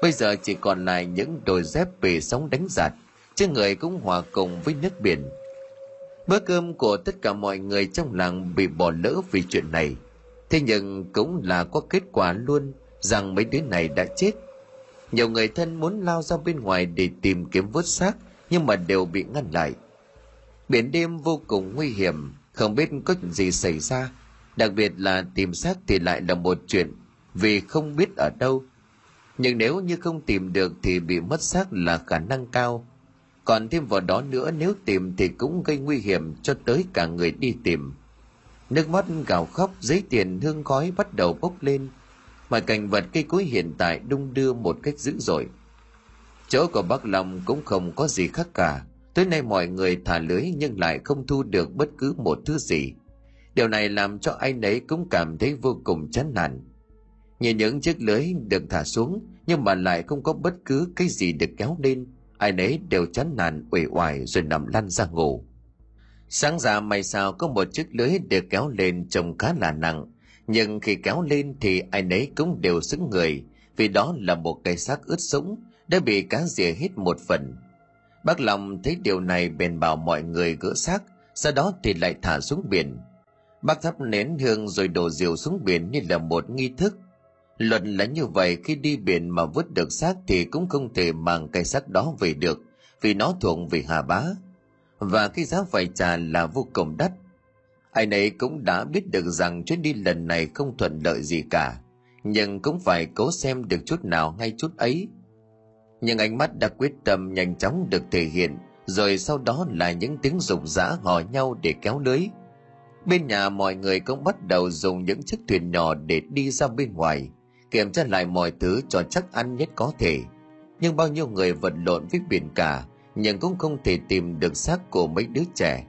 Bây giờ chỉ còn lại những đôi dép bị sóng đánh giạt, chứ người cũng hòa cùng với nước biển. Bữa cơm của tất cả mọi người trong làng bị bỏ lỡ vì chuyện này. Thế nhưng cũng là có kết quả luôn rằng mấy đứa này đã chết nhiều người thân muốn lao ra bên ngoài để tìm kiếm vớt xác, nhưng mà đều bị ngăn lại. Biển đêm vô cùng nguy hiểm, không biết có chuyện gì xảy ra. Đặc biệt là tìm xác thì lại là một chuyện vì không biết ở đâu. Nhưng nếu như không tìm được thì bị mất xác là khả năng cao. Còn thêm vào đó nữa, nếu tìm thì cũng gây nguy hiểm cho tới cả người đi tìm. Nước mắt gào khóc, giấy tiền, hương khói bắt đầu bốc lên mọi cảnh vật cây cối hiện tại đung đưa một cách dữ dội. Chỗ của bác long cũng không có gì khác cả. Tới nay mọi người thả lưới nhưng lại không thu được bất cứ một thứ gì. Điều này làm cho anh ấy cũng cảm thấy vô cùng chán nản. Nhìn những chiếc lưới được thả xuống, nhưng mà lại không có bất cứ cái gì được kéo lên. Ai nấy đều chán nản, uể oải rồi nằm lăn ra ngủ. Sáng ra may sao có một chiếc lưới được kéo lên trông khá là nặng nhưng khi kéo lên thì ai nấy cũng đều xứng người, vì đó là một cây xác ướt sũng, đã bị cá rỉa hết một phần. Bác lòng thấy điều này bèn bảo mọi người gỡ xác, sau đó thì lại thả xuống biển. Bác thắp nén hương rồi đổ rượu xuống biển như là một nghi thức. Luật là như vậy, khi đi biển mà vứt được xác thì cũng không thể mang cây xác đó về được, vì nó thuộc về hà bá. Và cái giá phải trả là vô cùng đắt ai nấy cũng đã biết được rằng chuyến đi lần này không thuận lợi gì cả, nhưng cũng phải cố xem được chút nào ngay chút ấy. Nhưng ánh mắt đã quyết tâm nhanh chóng được thể hiện, rồi sau đó là những tiếng rục rã hò nhau để kéo lưới. Bên nhà mọi người cũng bắt đầu dùng những chiếc thuyền nhỏ để đi ra bên ngoài, kiểm tra lại mọi thứ cho chắc ăn nhất có thể. Nhưng bao nhiêu người vật lộn với biển cả, nhưng cũng không thể tìm được xác của mấy đứa trẻ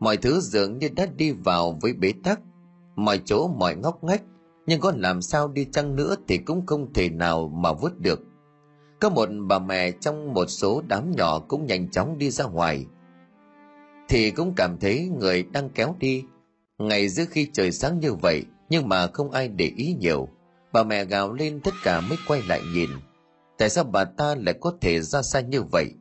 mọi thứ dường như đã đi vào với bế tắc. Mọi chỗ, mọi ngóc ngách. Nhưng có làm sao đi chăng nữa thì cũng không thể nào mà vớt được. Có một bà mẹ trong một số đám nhỏ cũng nhanh chóng đi ra ngoài. Thì cũng cảm thấy người đang kéo đi. Ngày giữa khi trời sáng như vậy, nhưng mà không ai để ý nhiều. Bà mẹ gào lên tất cả mới quay lại nhìn. Tại sao bà ta lại có thể ra xa như vậy?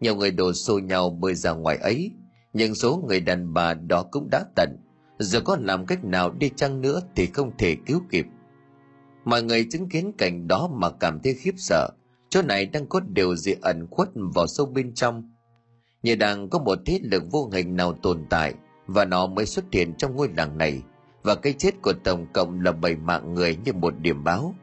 Nhiều người đổ xô nhau bơi ra ngoài ấy nhưng số người đàn bà đó cũng đã tận. Giờ có làm cách nào đi chăng nữa thì không thể cứu kịp. Mọi người chứng kiến cảnh đó mà cảm thấy khiếp sợ. Chỗ này đang có điều gì ẩn khuất vào sâu bên trong? Như đang có một thế lực vô hình nào tồn tại, và nó mới xuất hiện trong ngôi làng này, và cái chết của tổng cộng là bảy mạng người như một điểm báo.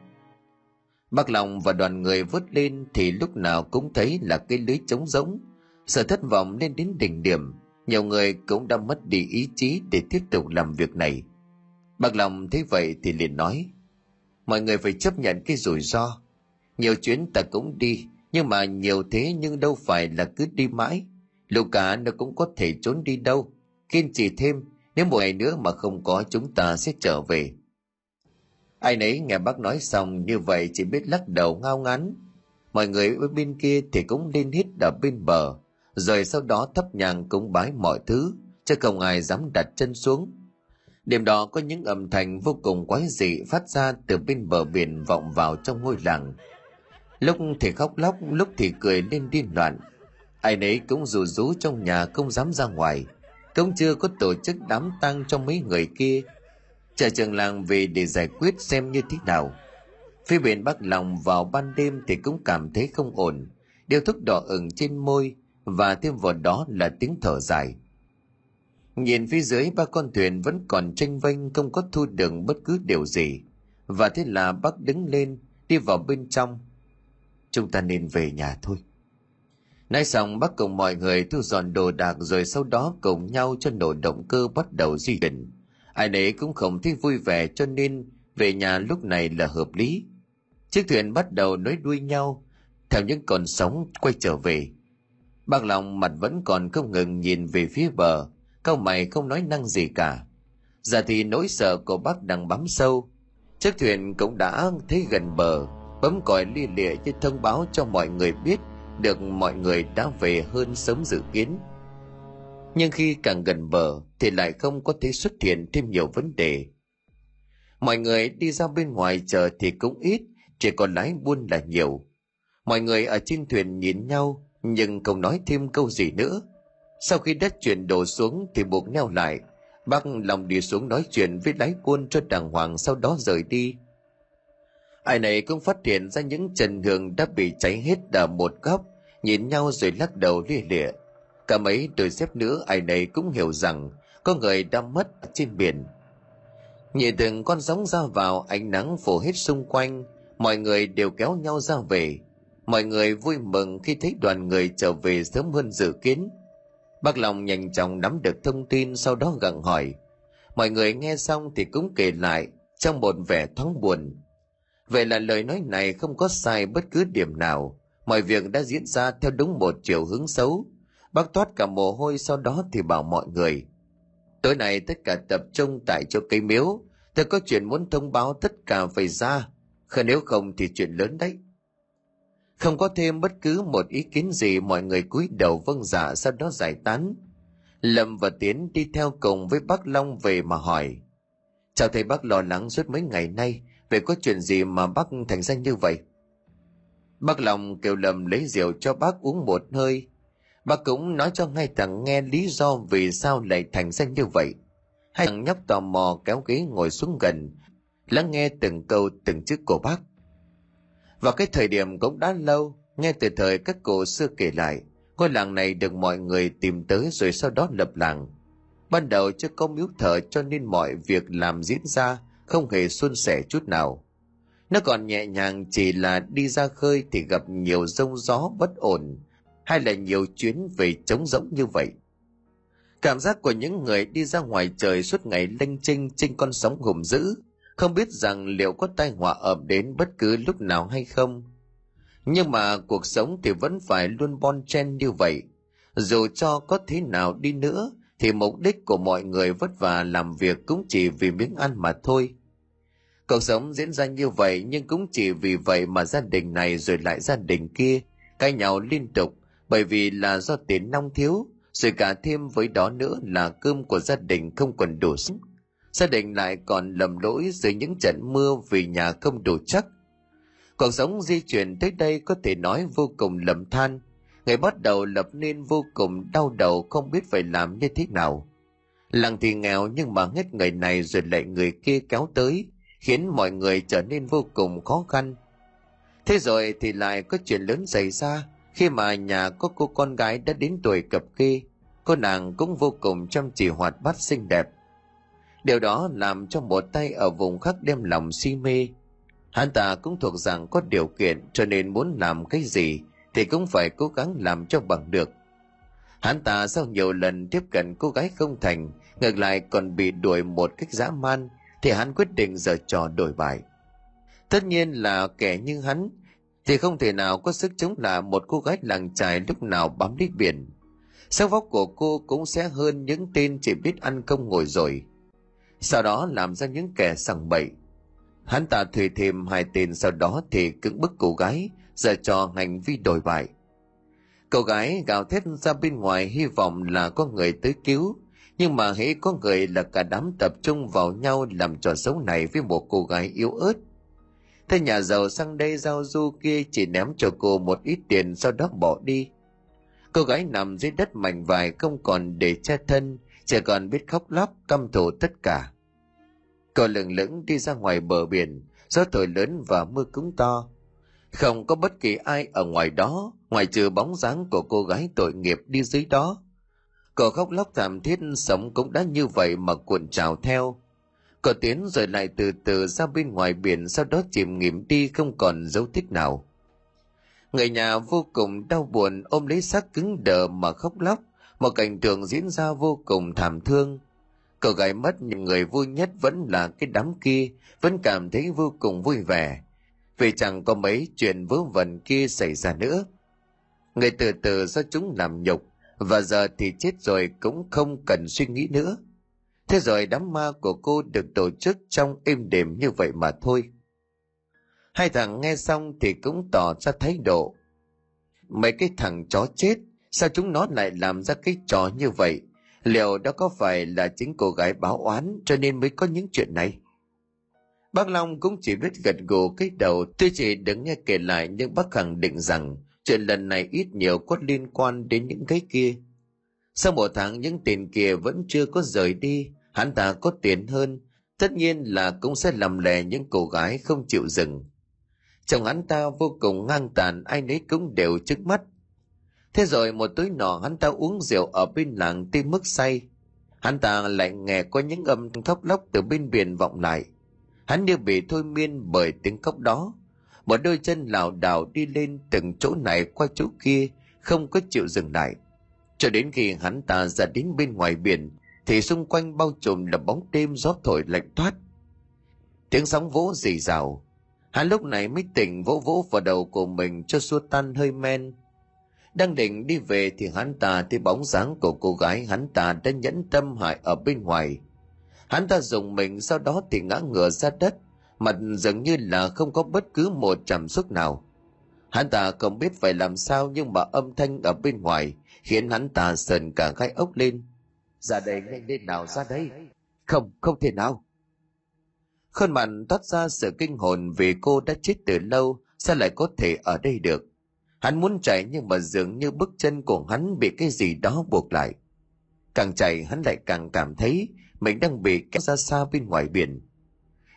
Bác lòng và đoàn người vớt lên thì lúc nào cũng thấy là cái lưới trống rỗng, sợ thất vọng lên đến đỉnh điểm nhiều người cũng đã mất đi ý chí để tiếp tục làm việc này bác lòng thấy vậy thì liền nói mọi người phải chấp nhận cái rủi ro Nhiều chuyến ta cũng đi, nhưng mà nhiều thế nhưng đâu phải là cứ đi mãi. Luca nó cũng có thể trốn đi đâu. Kiên trì thêm, nếu một ngày nữa mà không có chúng ta sẽ trở về. Ai nấy nghe bác nói xong như vậy chỉ biết lắc đầu ngao ngắn. Mọi người ở bên kia thì cũng lên hít ở bên bờ, rồi sau đó thấp nhang cúng bái mọi thứ, chứ không ai dám đặt chân xuống. Đêm đó có những âm thanh vô cùng quái dị phát ra từ bên bờ biển vọng vào trong ngôi làng. Lúc thì khóc lóc, lúc thì cười lên điên loạn. Ai nấy cũng rủ rú trong nhà không dám ra ngoài. Cũng chưa có tổ chức đám tang cho mấy người kia. Chờ trường làng về để giải quyết xem như thế nào. Phía bên Bắc Lòng vào ban đêm thì cũng cảm thấy không ổn. Điều thuốc đỏ ửng trên môi và thêm vào đó là tiếng thở dài. Nhìn phía dưới ba con thuyền vẫn còn tranh vênh không có thu được bất cứ điều gì. Và thế là bác đứng lên, đi vào bên trong. Chúng ta nên về nhà thôi. Nay xong bác cùng mọi người thu dọn đồ đạc rồi sau đó cùng nhau cho nổ động cơ bắt đầu di chuyển. Ai nấy cũng không thấy vui vẻ cho nên về nhà lúc này là hợp lý. Chiếc thuyền bắt đầu nối đuôi nhau, theo những con sóng quay trở về. Bác lòng mặt vẫn còn không ngừng nhìn về phía bờ, câu mày không nói năng gì cả. Giờ thì nỗi sợ của bác đang bám sâu. Chiếc thuyền cũng đã thấy gần bờ, bấm còi lia lịa như thông báo cho mọi người biết được mọi người đã về hơn sớm dự kiến. Nhưng khi càng gần bờ thì lại không có thể xuất hiện thêm nhiều vấn đề. Mọi người đi ra bên ngoài chờ thì cũng ít, chỉ còn lái buôn là nhiều. Mọi người ở trên thuyền nhìn nhau nhưng không nói thêm câu gì nữa. Sau khi đất chuyển đổ xuống thì buộc neo lại. Bác lòng đi xuống nói chuyện với lái buôn cho đàng hoàng sau đó rời đi. Ai này cũng phát hiện ra những trần hương đã bị cháy hết ở một góc, nhìn nhau rồi lắc đầu lia lịa. Cả mấy đôi xếp nữa ai này cũng hiểu rằng có người đã mất trên biển. Nhìn từng con sóng ra vào ánh nắng phủ hết xung quanh, mọi người đều kéo nhau ra về. Mọi người vui mừng khi thấy đoàn người trở về sớm hơn dự kiến. Bác Long nhanh chóng nắm được thông tin, sau đó gặng hỏi. Mọi người nghe xong thì cũng kể lại, trong một vẻ thoáng buồn. Vậy là lời nói này không có sai bất cứ điểm nào. Mọi việc đã diễn ra theo đúng một chiều hướng xấu. Bác thoát cả mồ hôi, sau đó thì bảo mọi người. Tối nay tất cả tập trung tại chỗ cây miếu. Tôi có chuyện muốn thông báo tất cả phải ra. Khờ nếu không thì chuyện lớn đấy. Không có thêm bất cứ một ý kiến gì mọi người cúi đầu vâng dạ sau đó giải tán. Lâm và Tiến đi theo cùng với bác Long về mà hỏi. Chào thầy bác lo lắng suốt mấy ngày nay về có chuyện gì mà bác thành ra như vậy? Bác Long kêu Lâm lấy rượu cho bác uống một hơi. Bác cũng nói cho ngay thằng nghe lý do vì sao lại thành ra như vậy. Hai thằng nhóc tò mò kéo ghế ngồi xuống gần, lắng nghe từng câu từng chữ của bác và cái thời điểm cũng đã lâu, nghe từ thời các cụ xưa kể lại, ngôi làng này được mọi người tìm tới rồi sau đó lập làng. Ban đầu chưa có miếu thờ cho nên mọi việc làm diễn ra không hề suôn sẻ chút nào. Nó còn nhẹ nhàng chỉ là đi ra khơi thì gặp nhiều rông gió bất ổn, hay là nhiều chuyến về trống rỗng như vậy. Cảm giác của những người đi ra ngoài trời suốt ngày lênh chênh trên con sóng hùng dữ, không biết rằng liệu có tai họa ập đến bất cứ lúc nào hay không. Nhưng mà cuộc sống thì vẫn phải luôn bon chen như vậy. Dù cho có thế nào đi nữa, thì mục đích của mọi người vất vả làm việc cũng chỉ vì miếng ăn mà thôi. Cuộc sống diễn ra như vậy nhưng cũng chỉ vì vậy mà gia đình này rồi lại gia đình kia cãi nhau liên tục bởi vì là do tiền nong thiếu rồi cả thêm với đó nữa là cơm của gia đình không còn đủ sức gia đình lại còn lầm lỗi dưới những trận mưa vì nhà không đủ chắc. Cuộc sống di chuyển tới đây có thể nói vô cùng lầm than. Ngày bắt đầu lập nên vô cùng đau đầu không biết phải làm như thế nào. Làng thì nghèo nhưng mà hết người này rồi lại người kia kéo tới, khiến mọi người trở nên vô cùng khó khăn. Thế rồi thì lại có chuyện lớn xảy ra khi mà nhà có cô con gái đã đến tuổi cập kê. Cô nàng cũng vô cùng chăm chỉ hoạt bát xinh đẹp Điều đó làm cho một tay ở vùng khác đem lòng si mê. Hắn ta cũng thuộc rằng có điều kiện cho nên muốn làm cái gì thì cũng phải cố gắng làm cho bằng được. Hắn ta sau nhiều lần tiếp cận cô gái không thành, ngược lại còn bị đuổi một cách dã man, thì hắn quyết định giờ trò đổi bài. Tất nhiên là kẻ như hắn, thì không thể nào có sức chống lại một cô gái làng trài lúc nào bám đít biển. Sắc vóc của cô cũng sẽ hơn những tên chỉ biết ăn công ngồi rồi. Sau đó làm ra những kẻ sằng bậy. Hắn ta thuê thêm hai tên sau đó thì cưỡng bức cô gái, giờ cho hành vi đổi bại. cô gái gào thét ra bên ngoài hy vọng là có người tới cứu, nhưng mà hễ có người là cả đám tập trung vào nhau làm trò xấu này với một cô gái yếu ớt. Thế nhà giàu sang đây giao du kia chỉ ném cho cô một ít tiền sau đó bỏ đi. Cô gái nằm dưới đất mảnh vải không còn để che thân, trẻ còn biết khóc lóc căm thù tất cả. Cô lừng lững đi ra ngoài bờ biển, gió thổi lớn và mưa cúng to. Không có bất kỳ ai ở ngoài đó, ngoài trừ bóng dáng của cô gái tội nghiệp đi dưới đó. cậu khóc lóc thảm thiết sống cũng đã như vậy mà cuộn trào theo. cậu tiến rồi lại từ từ ra bên ngoài biển sau đó chìm nghỉm đi không còn dấu tích nào. Người nhà vô cùng đau buồn ôm lấy xác cứng đờ mà khóc lóc, một cảnh tượng diễn ra vô cùng thảm thương. Cậu gái mất những người vui nhất vẫn là cái đám kia, vẫn cảm thấy vô cùng vui vẻ. Vì chẳng có mấy chuyện vớ vẩn kia xảy ra nữa. Người từ từ do chúng làm nhục, và giờ thì chết rồi cũng không cần suy nghĩ nữa. Thế rồi đám ma của cô được tổ chức trong êm đềm như vậy mà thôi. Hai thằng nghe xong thì cũng tỏ ra thái độ. Mấy cái thằng chó chết, sao chúng nó lại làm ra cái trò như vậy? Liệu đó có phải là chính cô gái báo oán cho nên mới có những chuyện này? Bác Long cũng chỉ biết gật gù cái đầu, tuy chỉ đứng nghe kể lại nhưng bác khẳng định rằng chuyện lần này ít nhiều có liên quan đến những cái kia. Sau một tháng những tiền kia vẫn chưa có rời đi, hắn ta có tiền hơn, tất nhiên là cũng sẽ làm lè những cô gái không chịu dừng. Chồng hắn ta vô cùng ngang tàn, ai nấy cũng đều trước mắt. Thế rồi một tối nọ hắn ta uống rượu ở bên làng tim mức say. Hắn ta lại nghe có những âm khóc lóc từ bên biển vọng lại. Hắn như bị thôi miên bởi tiếng khóc đó. Một đôi chân lảo đảo đi lên từng chỗ này qua chỗ kia, không có chịu dừng lại. Cho đến khi hắn ta ra đến bên ngoài biển, thì xung quanh bao trùm là bóng đêm gió thổi lạnh thoát Tiếng sóng vỗ rì rào, hắn lúc này mới tỉnh vỗ vỗ vào đầu của mình cho xua tan hơi men. Đang định đi về thì hắn ta thấy bóng dáng của cô gái hắn ta đã nhẫn tâm hại ở bên ngoài. Hắn ta dùng mình sau đó thì ngã ngửa ra đất, mặt dường như là không có bất cứ một cảm xúc nào. Hắn ta không biết phải làm sao nhưng mà âm thanh ở bên ngoài khiến hắn ta sờn cả gai ốc lên ra đây nhanh lên nào ra đây không không thể nào khuôn mặt toát ra sự kinh hồn vì cô đã chết từ lâu sao lại có thể ở đây được hắn muốn chạy nhưng mà dường như bước chân của hắn bị cái gì đó buộc lại. Càng chạy hắn lại càng cảm thấy mình đang bị kéo ra xa bên ngoài biển.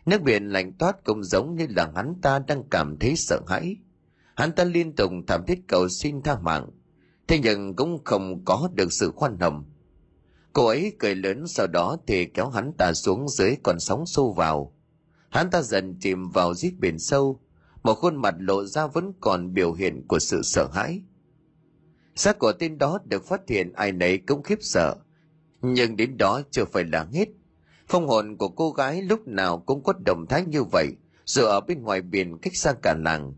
Nước biển lạnh toát cũng giống như là hắn ta đang cảm thấy sợ hãi. Hắn ta liên tục thảm thiết cầu xin tha mạng, thế nhưng cũng không có được sự khoan hồng. Cô ấy cười lớn sau đó thì kéo hắn ta xuống dưới con sóng sâu vào. Hắn ta dần chìm vào giết biển sâu một khuôn mặt lộ ra vẫn còn biểu hiện của sự sợ hãi. Xác của tên đó được phát hiện ai nấy cũng khiếp sợ, nhưng đến đó chưa phải là hết. Phong hồn của cô gái lúc nào cũng có động thái như vậy, dù ở bên ngoài biển cách xa cả làng.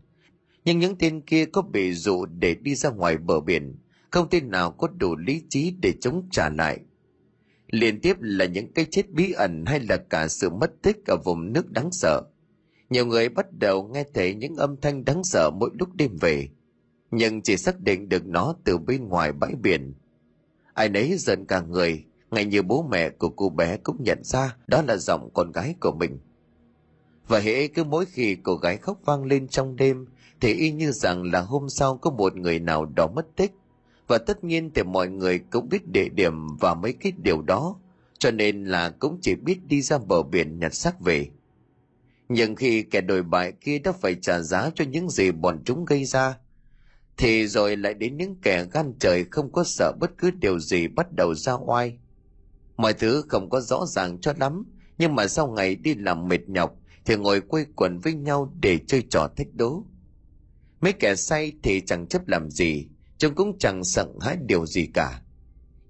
Nhưng những tên kia có bị dụ để đi ra ngoài bờ biển, không tên nào có đủ lý trí để chống trả lại. Liên tiếp là những cái chết bí ẩn hay là cả sự mất tích ở vùng nước đáng sợ nhiều người bắt đầu nghe thấy những âm thanh đáng sợ mỗi lúc đêm về, nhưng chỉ xác định được nó từ bên ngoài bãi biển. Ai nấy giận cả người, ngay như bố mẹ của cô bé cũng nhận ra đó là giọng con gái của mình. Và hễ cứ mỗi khi cô gái khóc vang lên trong đêm, thì y như rằng là hôm sau có một người nào đó mất tích. Và tất nhiên thì mọi người cũng biết địa điểm và mấy cái điều đó, cho nên là cũng chỉ biết đi ra bờ biển nhặt xác về nhưng khi kẻ đồi bại kia đã phải trả giá cho những gì bọn chúng gây ra, thì rồi lại đến những kẻ gan trời không có sợ bất cứ điều gì bắt đầu ra oai. Mọi thứ không có rõ ràng cho lắm, nhưng mà sau ngày đi làm mệt nhọc, thì ngồi quây quần với nhau để chơi trò thách đố. Mấy kẻ say thì chẳng chấp làm gì, chúng cũng chẳng sợ hãi điều gì cả.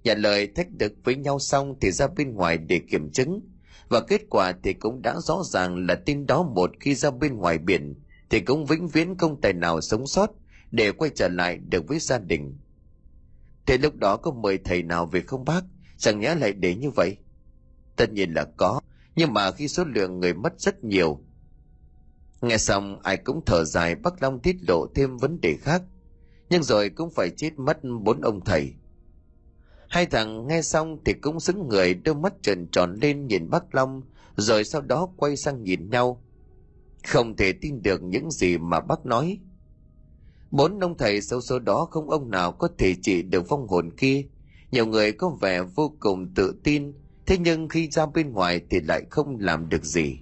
Nhận lời thách được với nhau xong thì ra bên ngoài để kiểm chứng và kết quả thì cũng đã rõ ràng là tin đó một khi ra bên ngoài biển, thì cũng vĩnh viễn không tài nào sống sót để quay trở lại được với gia đình. Thế lúc đó có mời thầy nào về không bác? Chẳng nhẽ lại để như vậy? Tất nhiên là có, nhưng mà khi số lượng người mất rất nhiều. Nghe xong, ai cũng thở dài, bác long tiết lộ thêm vấn đề khác. Nhưng rồi cũng phải chết mất bốn ông thầy hai thằng nghe xong thì cũng xứng người đôi mắt trần tròn lên nhìn bác long, rồi sau đó quay sang nhìn nhau. Không thể tin được những gì mà bác nói. Bốn ông thầy xấu số đó không ông nào có thể trị được vong hồn kia. Nhiều người có vẻ vô cùng tự tin, thế nhưng khi ra bên ngoài thì lại không làm được gì.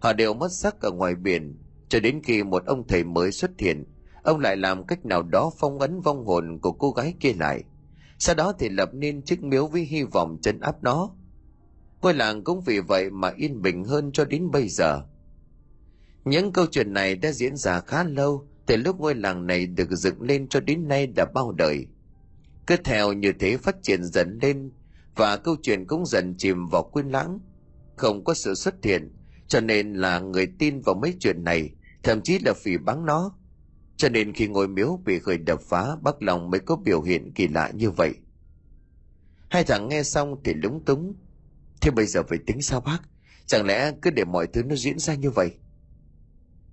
Họ đều mất sắc ở ngoài biển, cho đến khi một ông thầy mới xuất hiện. Ông lại làm cách nào đó phong ấn vong hồn của cô gái kia lại sau đó thì lập nên chiếc miếu với hy vọng chân áp nó. Ngôi làng cũng vì vậy mà yên bình hơn cho đến bây giờ. Những câu chuyện này đã diễn ra khá lâu, từ lúc ngôi làng này được dựng lên cho đến nay đã bao đời. Cứ theo như thế phát triển dần lên, và câu chuyện cũng dần chìm vào quên lãng. Không có sự xuất hiện, cho nên là người tin vào mấy chuyện này, thậm chí là phỉ báng nó cho nên khi ngôi miếu bị khởi đập phá bác lòng mới có biểu hiện kỳ lạ như vậy. Hai thằng nghe xong thì lúng túng. Thế bây giờ phải tính sao, bác? Chẳng lẽ cứ để mọi thứ nó diễn ra như vậy?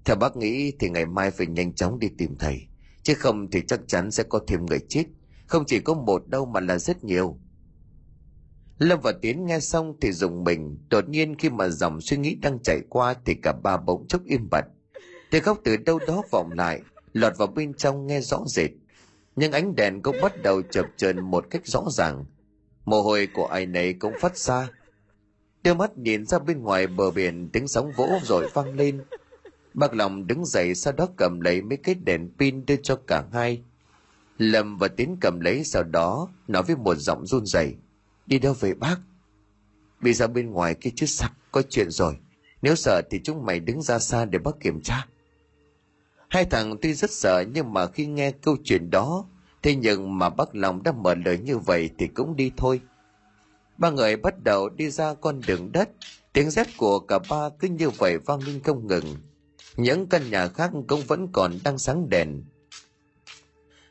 Theo bác nghĩ thì ngày mai phải nhanh chóng đi tìm thầy. Chứ không thì chắc chắn sẽ có thêm người chết. Không chỉ có một đâu mà là rất nhiều. Lâm và tiến nghe xong thì dùng mình. Đột nhiên khi mà dòng suy nghĩ đang chạy qua thì cả ba bỗng chốc im bặt. Tiếng khóc từ đâu đó vọng lại lọt vào bên trong nghe rõ rệt. Nhưng ánh đèn cũng bắt đầu chập chờn một cách rõ ràng. Mồ hôi của ai nấy cũng phát ra. Đưa mắt nhìn ra bên ngoài bờ biển, tiếng sóng vỗ rồi vang lên. Bác lòng đứng dậy sau đó cầm lấy mấy cái đèn pin đưa cho cả hai. Lâm và tiến cầm lấy sau đó, nói với một giọng run rẩy, đi đâu về bác? Bị ra bên ngoài kia chứ sặc có chuyện rồi. Nếu sợ thì chúng mày đứng ra xa để bác kiểm tra hai thằng tuy rất sợ nhưng mà khi nghe câu chuyện đó, thế nhưng mà bác lòng đã mở lời như vậy thì cũng đi thôi. Ba người bắt đầu đi ra con đường đất. Tiếng rét của cả ba cứ như vậy vang lên không ngừng. Những căn nhà khác cũng vẫn còn đang sáng đèn.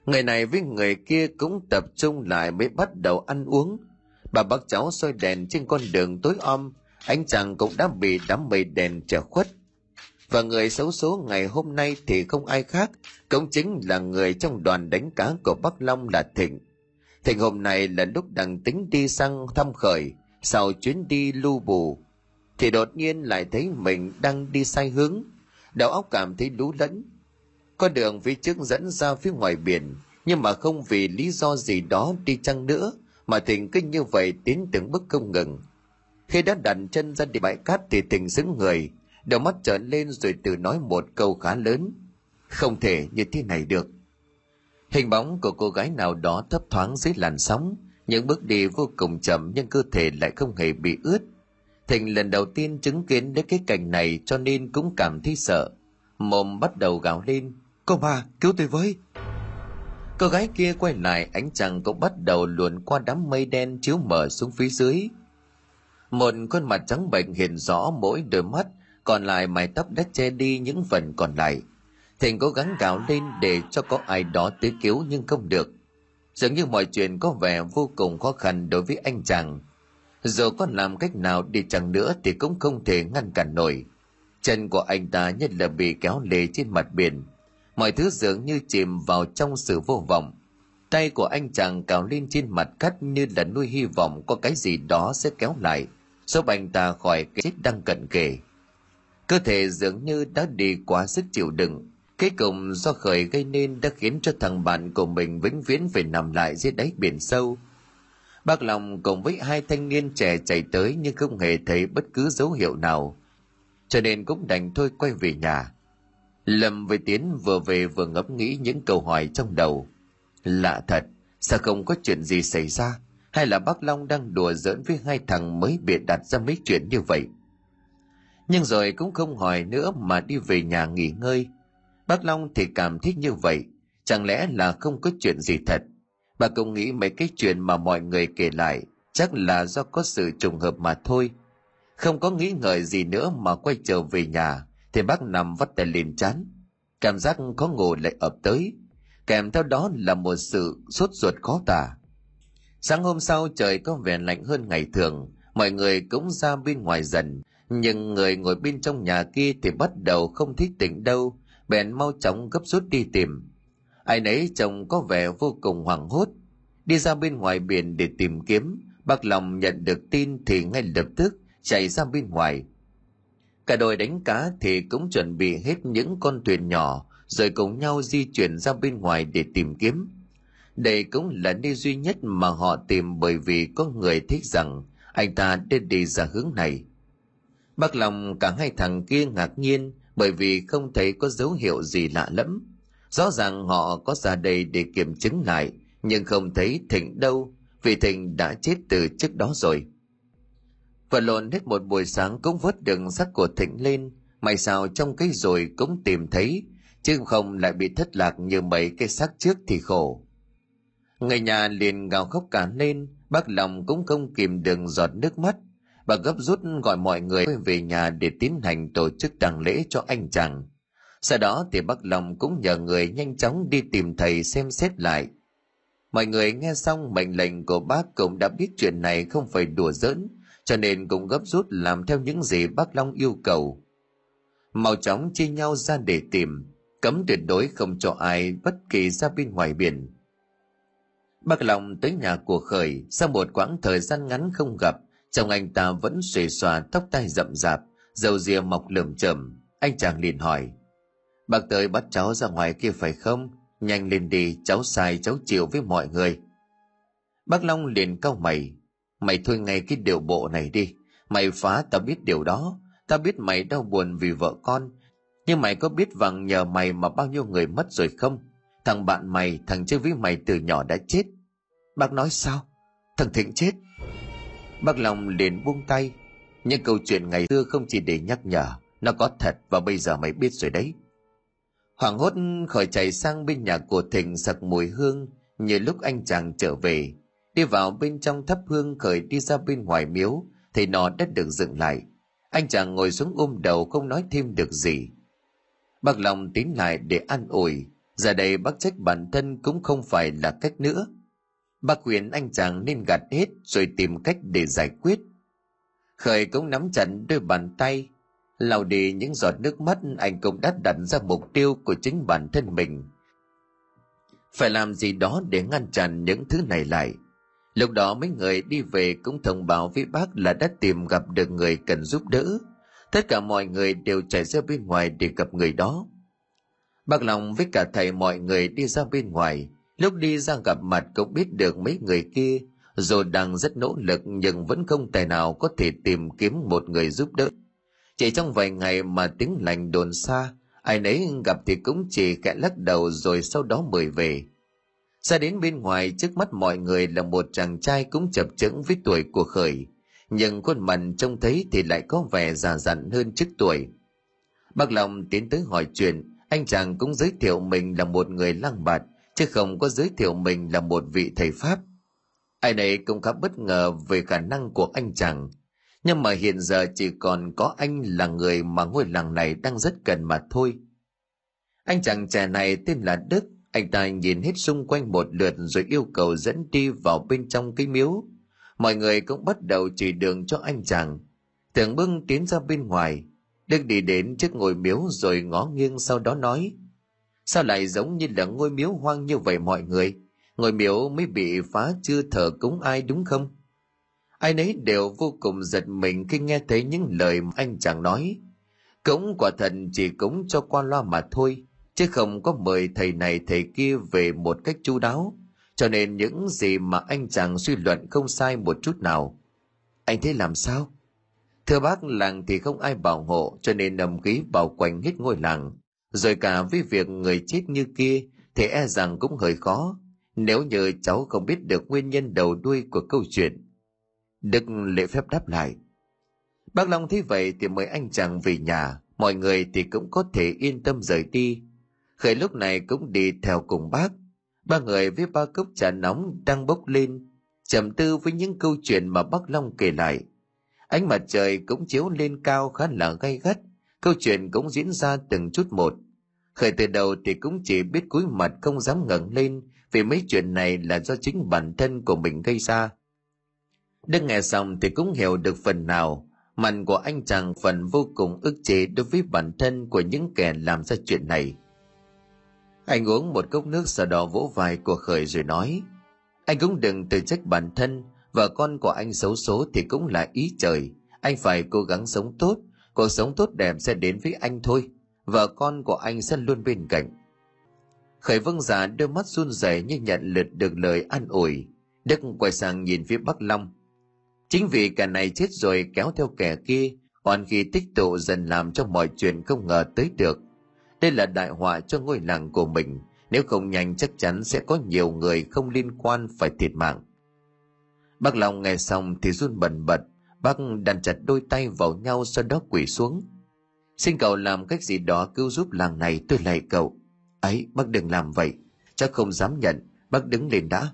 Người này với người kia cũng tập trung lại mới bắt đầu ăn uống. Bà bác cháu soi đèn trên con đường tối om. Anh chàng cũng đã bị đám mây đèn che khuất và người xấu số ngày hôm nay thì không ai khác, cũng chính là người trong đoàn đánh cá của bắc long là thịnh. Thịnh hôm nay là lúc đang tính đi sang thăm khởi, sau chuyến đi lưu bù, thì đột nhiên lại thấy mình đang đi sai hướng. Đầu óc cảm thấy lú lẫn. Con đường phía trước dẫn ra phía ngoài biển, nhưng mà không vì lý do gì đó đi chăng nữa, mà thịnh cứ như vậy tiến từng bước không ngừng. Khi đã đặt chân ra địa bãi cát thì thịnh xứng người đầu mắt trợn lên rồi tự nói một câu khá lớn. Không thể như thế này được. Hình bóng của cô gái nào đó thấp thoáng dưới làn sóng. Những bước đi vô cùng chậm nhưng cơ thể lại không hề bị ướt. Thịnh lần đầu tiên chứng kiến đến cái cảnh này cho nên cũng cảm thấy sợ. Mồm bắt đầu gào lên. Cô bà cứu tôi với. Cô gái kia quay lại ánh trăng cũng bắt đầu luồn qua đám mây đen chiếu mở xuống phía dưới. Một khuôn mặt trắng bệnh hiện rõ mỗi đôi mắt còn lại mái tóc đã che đi những phần còn lại. Thịnh cố gắng gào lên để cho có ai đó tới cứu nhưng không được. Dường như mọi chuyện có vẻ vô cùng khó khăn đối với anh chàng. Dù có làm cách nào đi chăng nữa thì cũng không thể ngăn cản nổi. Chân của anh ta nhất là bị kéo lê trên mặt biển. Mọi thứ dường như chìm vào trong sự vô vọng. Tay của anh chàng cào lên trên mặt cắt như là nuôi hy vọng có cái gì đó sẽ kéo lại, giúp anh ta khỏi cái chết đang cận kề cơ thể dường như đã đi quá sức chịu đựng kết cùng do khởi gây nên đã khiến cho thằng bạn của mình vĩnh viễn phải nằm lại dưới đáy biển sâu. Bác Long cùng với hai thanh niên trẻ chạy tới nhưng không hề thấy bất cứ dấu hiệu nào. Cho nên cũng đành thôi quay về nhà. Lâm với Tiến vừa về vừa ngẫm nghĩ những câu hỏi trong đầu. Lạ thật, sao không có chuyện gì xảy ra? Hay là bác Long đang đùa giỡn với hai thằng mới biệt đặt ra mấy chuyện như vậy? Nhưng rồi cũng không hỏi nữa mà đi về nhà nghỉ ngơi – Bác Long thì cảm thấy như vậy, chẳng lẽ là không có chuyện gì thật. Bà cũng nghĩ mấy cái chuyện mà mọi người kể lại chắc là do có sự trùng hợp mà thôi. Không có nghĩ ngợi gì nữa mà quay trở về nhà, thì bác nằm vắt tay lên chán. cảm giác khó ngủ lại ập tới kèm theo đó là một sự sốt ruột khó tả sáng hôm sau trời có vẻ lạnh hơn ngày thường mọi người cũng ra bên ngoài dần nhưng người ngồi bên trong nhà kia thì bắt đầu không thích tỉnh đâu, bèn mau chóng gấp rút đi tìm. Ai nấy chồng có vẻ vô cùng hoảng hốt. Đi ra bên ngoài biển để tìm kiếm, bác lòng nhận được tin thì ngay lập tức chạy ra bên ngoài. Cả đội đánh cá thì cũng chuẩn bị hết những con thuyền nhỏ, rồi cùng nhau di chuyển ra bên ngoài để tìm kiếm. Đây cũng là nơi duy nhất mà họ tìm bởi vì có người thích rằng anh ta nên đi ra hướng này bác lòng cả hai thằng kia ngạc nhiên bởi vì không thấy có dấu hiệu gì lạ lẫm. Rõ ràng họ có ra đây để kiểm chứng lại, nhưng không thấy thịnh đâu, vì thịnh đã chết từ trước đó rồi. Và lộn hết một buổi sáng cũng vớt được xác của thịnh lên, may sao trong cái rồi cũng tìm thấy, chứ không lại bị thất lạc như mấy cái xác trước thì khổ. Người nhà liền gào khóc cả lên, bác lòng cũng không kìm được giọt nước mắt bà gấp rút gọi mọi người về nhà để tiến hành tổ chức tang lễ cho anh chàng. Sau đó thì bác lòng cũng nhờ người nhanh chóng đi tìm thầy xem xét lại. Mọi người nghe xong mệnh lệnh của bác cũng đã biết chuyện này không phải đùa giỡn, cho nên cũng gấp rút làm theo những gì bác long yêu cầu. Mau chóng chia nhau ra để tìm, cấm tuyệt đối không cho ai bất kỳ ra bên ngoài biển. Bác long tới nhà của khởi, sau một quãng thời gian ngắn không gặp chồng anh ta vẫn xuề xòa tóc tai rậm rạp dầu rìa mọc lởm chởm. Anh chàng liền hỏi, bác tới bắt cháu ra ngoài kia phải không? Nhanh lên đi, cháu sai, cháu chịu với mọi người. Bác long liền cau mày mày thôi ngay cái điều bộ này đi. Mày phá tao biết điều đó. Tao biết mày đau buồn vì vợ con. Nhưng mày có biết rằng nhờ mày mà bao nhiêu người mất rồi không? Thằng bạn mày, thằng chơi với mày từ nhỏ đã chết. Bác nói, sao? Thằng thịnh chết? Bác long liền buông tay nhưng câu chuyện ngày xưa không chỉ để nhắc nhở, nó có thật và bây giờ mày biết rồi đấy Hoàng hốt khỏi chạy sang bên nhà của Thịnh sặc mùi hương như lúc anh chàng trở về. Đi vào bên trong thắp hương khởi đi ra bên ngoài miếu thì nó đã được dựng lại. Anh chàng ngồi xuống ôm đầu không nói thêm được gì. Bác Long tín lại để an ủi. Giờ đây bác trách bản thân cũng không phải là cách nữa. Bác khuyên anh chàng nên gạt hết rồi tìm cách để giải quyết. Khởi cũng nắm chặt đôi bàn tay, lau đi những giọt nước mắt anh cũng đã đặt ra mục tiêu của chính bản thân mình. Phải làm gì đó để ngăn chặn những thứ này lại. Lúc đó mấy người đi về cũng thông báo với bác là đã tìm gặp được người cần giúp đỡ. Tất cả mọi người đều chạy ra bên ngoài để gặp người đó. Bác lòng với cả thầy mọi người đi ra bên ngoài lúc đi ra gặp mặt cũng biết được mấy người kia dù đang rất nỗ lực nhưng vẫn không tài nào có thể tìm kiếm một người giúp đỡ chỉ trong vài ngày mà tiếng lành đồn xa, ai nấy gặp thì cũng chỉ kẽ lắc đầu rồi sau đó mời về. Ra đến bên ngoài trước mắt mọi người là một chàng trai cũng chập chững với tuổi của khởi, nhưng khuôn mặt trông thấy thì lại có vẻ già dặn hơn trước tuổi. Bác Long tiến tới hỏi chuyện, anh chàng cũng giới thiệu mình là một người lang bạt, chứ không có giới thiệu mình là một vị thầy Pháp. Ai nấy cũng khá bất ngờ về khả năng của anh chàng, nhưng mà hiện giờ chỉ còn có anh là người mà ngôi làng này đang rất cần mà thôi. Anh chàng trẻ này tên là đức. Anh ta nhìn hết xung quanh một lượt rồi yêu cầu dẫn đi vào bên trong cái miếu. Mọi người cũng bắt đầu chỉ đường cho anh chàng. Tưởng bưng tiến ra bên ngoài. Đức đi đến trước ngôi miếu rồi ngó nghiêng sau đó nói sao lại giống như là ngôi miếu hoang như vậy mọi người? Ngôi miếu mới bị phá chưa thờ cúng ai đúng không? Ai nấy đều vô cùng giật mình khi nghe thấy những lời anh chàng nói. Cúng quả thần chỉ cúng cho qua loa mà thôi, chứ không có mời thầy này thầy kia về một cách chu đáo. Cho nên những gì mà anh chàng suy luận không sai một chút nào. Anh thấy làm sao? Thưa bác, làng thì không ai bảo hộ, cho nên nầm khí bảo quanh hết ngôi làng rồi cả với việc người chết như kia thì e rằng cũng hơi khó nếu như cháu không biết được nguyên nhân đầu đuôi của câu chuyện Đức lễ phép đáp lại. Bác Long thấy vậy thì mời anh chàng về nhà, mọi người thì cũng có thể yên tâm rời đi. Khởi lúc này cũng đi theo cùng bác. Ba người với ba cốc trà nóng đang bốc lên, trầm tư với những câu chuyện mà bác Long kể lại. Ánh mặt trời cũng chiếu lên cao khá là gay gắt, câu chuyện cũng diễn ra từng chút một. khởi từ đầu thì cũng chỉ biết cúi mặt không dám ngẩng lên vì mấy chuyện này là do chính bản thân của mình gây ra. Đức nghe xong thì cũng hiểu được phần nào. Mặt của anh chàng phần vô cùng ức chế đối với bản thân của những kẻ làm ra chuyện này. Anh uống một cốc nước sau đó vỗ vai của khởi rồi nói, anh cũng đừng tự trách bản thân, vợ con của anh xấu số thì cũng là ý trời. Anh phải cố gắng sống tốt cuộc sống tốt đẹp sẽ đến với anh thôi. Vợ con của anh sẽ luôn bên cạnh. Khởi vâng giả đôi mắt run rẩy như nhận lượt được lời an ủi. Đức quay sang nhìn phía bắc long. Chính vì kẻ này chết rồi kéo theo kẻ kia còn khi tích tụ dần làm cho mọi chuyện không ngờ tới được. Đây là đại họa cho ngôi làng của mình. Nếu không nhanh chắc chắn sẽ có nhiều người không liên quan phải thiệt mạng. Bác long nghe xong thì run bần bật bác đàn chặt đôi tay vào nhau sau đó quỳ xuống. Xin cậu làm cách gì đó cứu giúp làng này, tôi lạy cậu. Ấy, bác đừng làm vậy. Chắc không dám nhận. Bác đứng lên đã.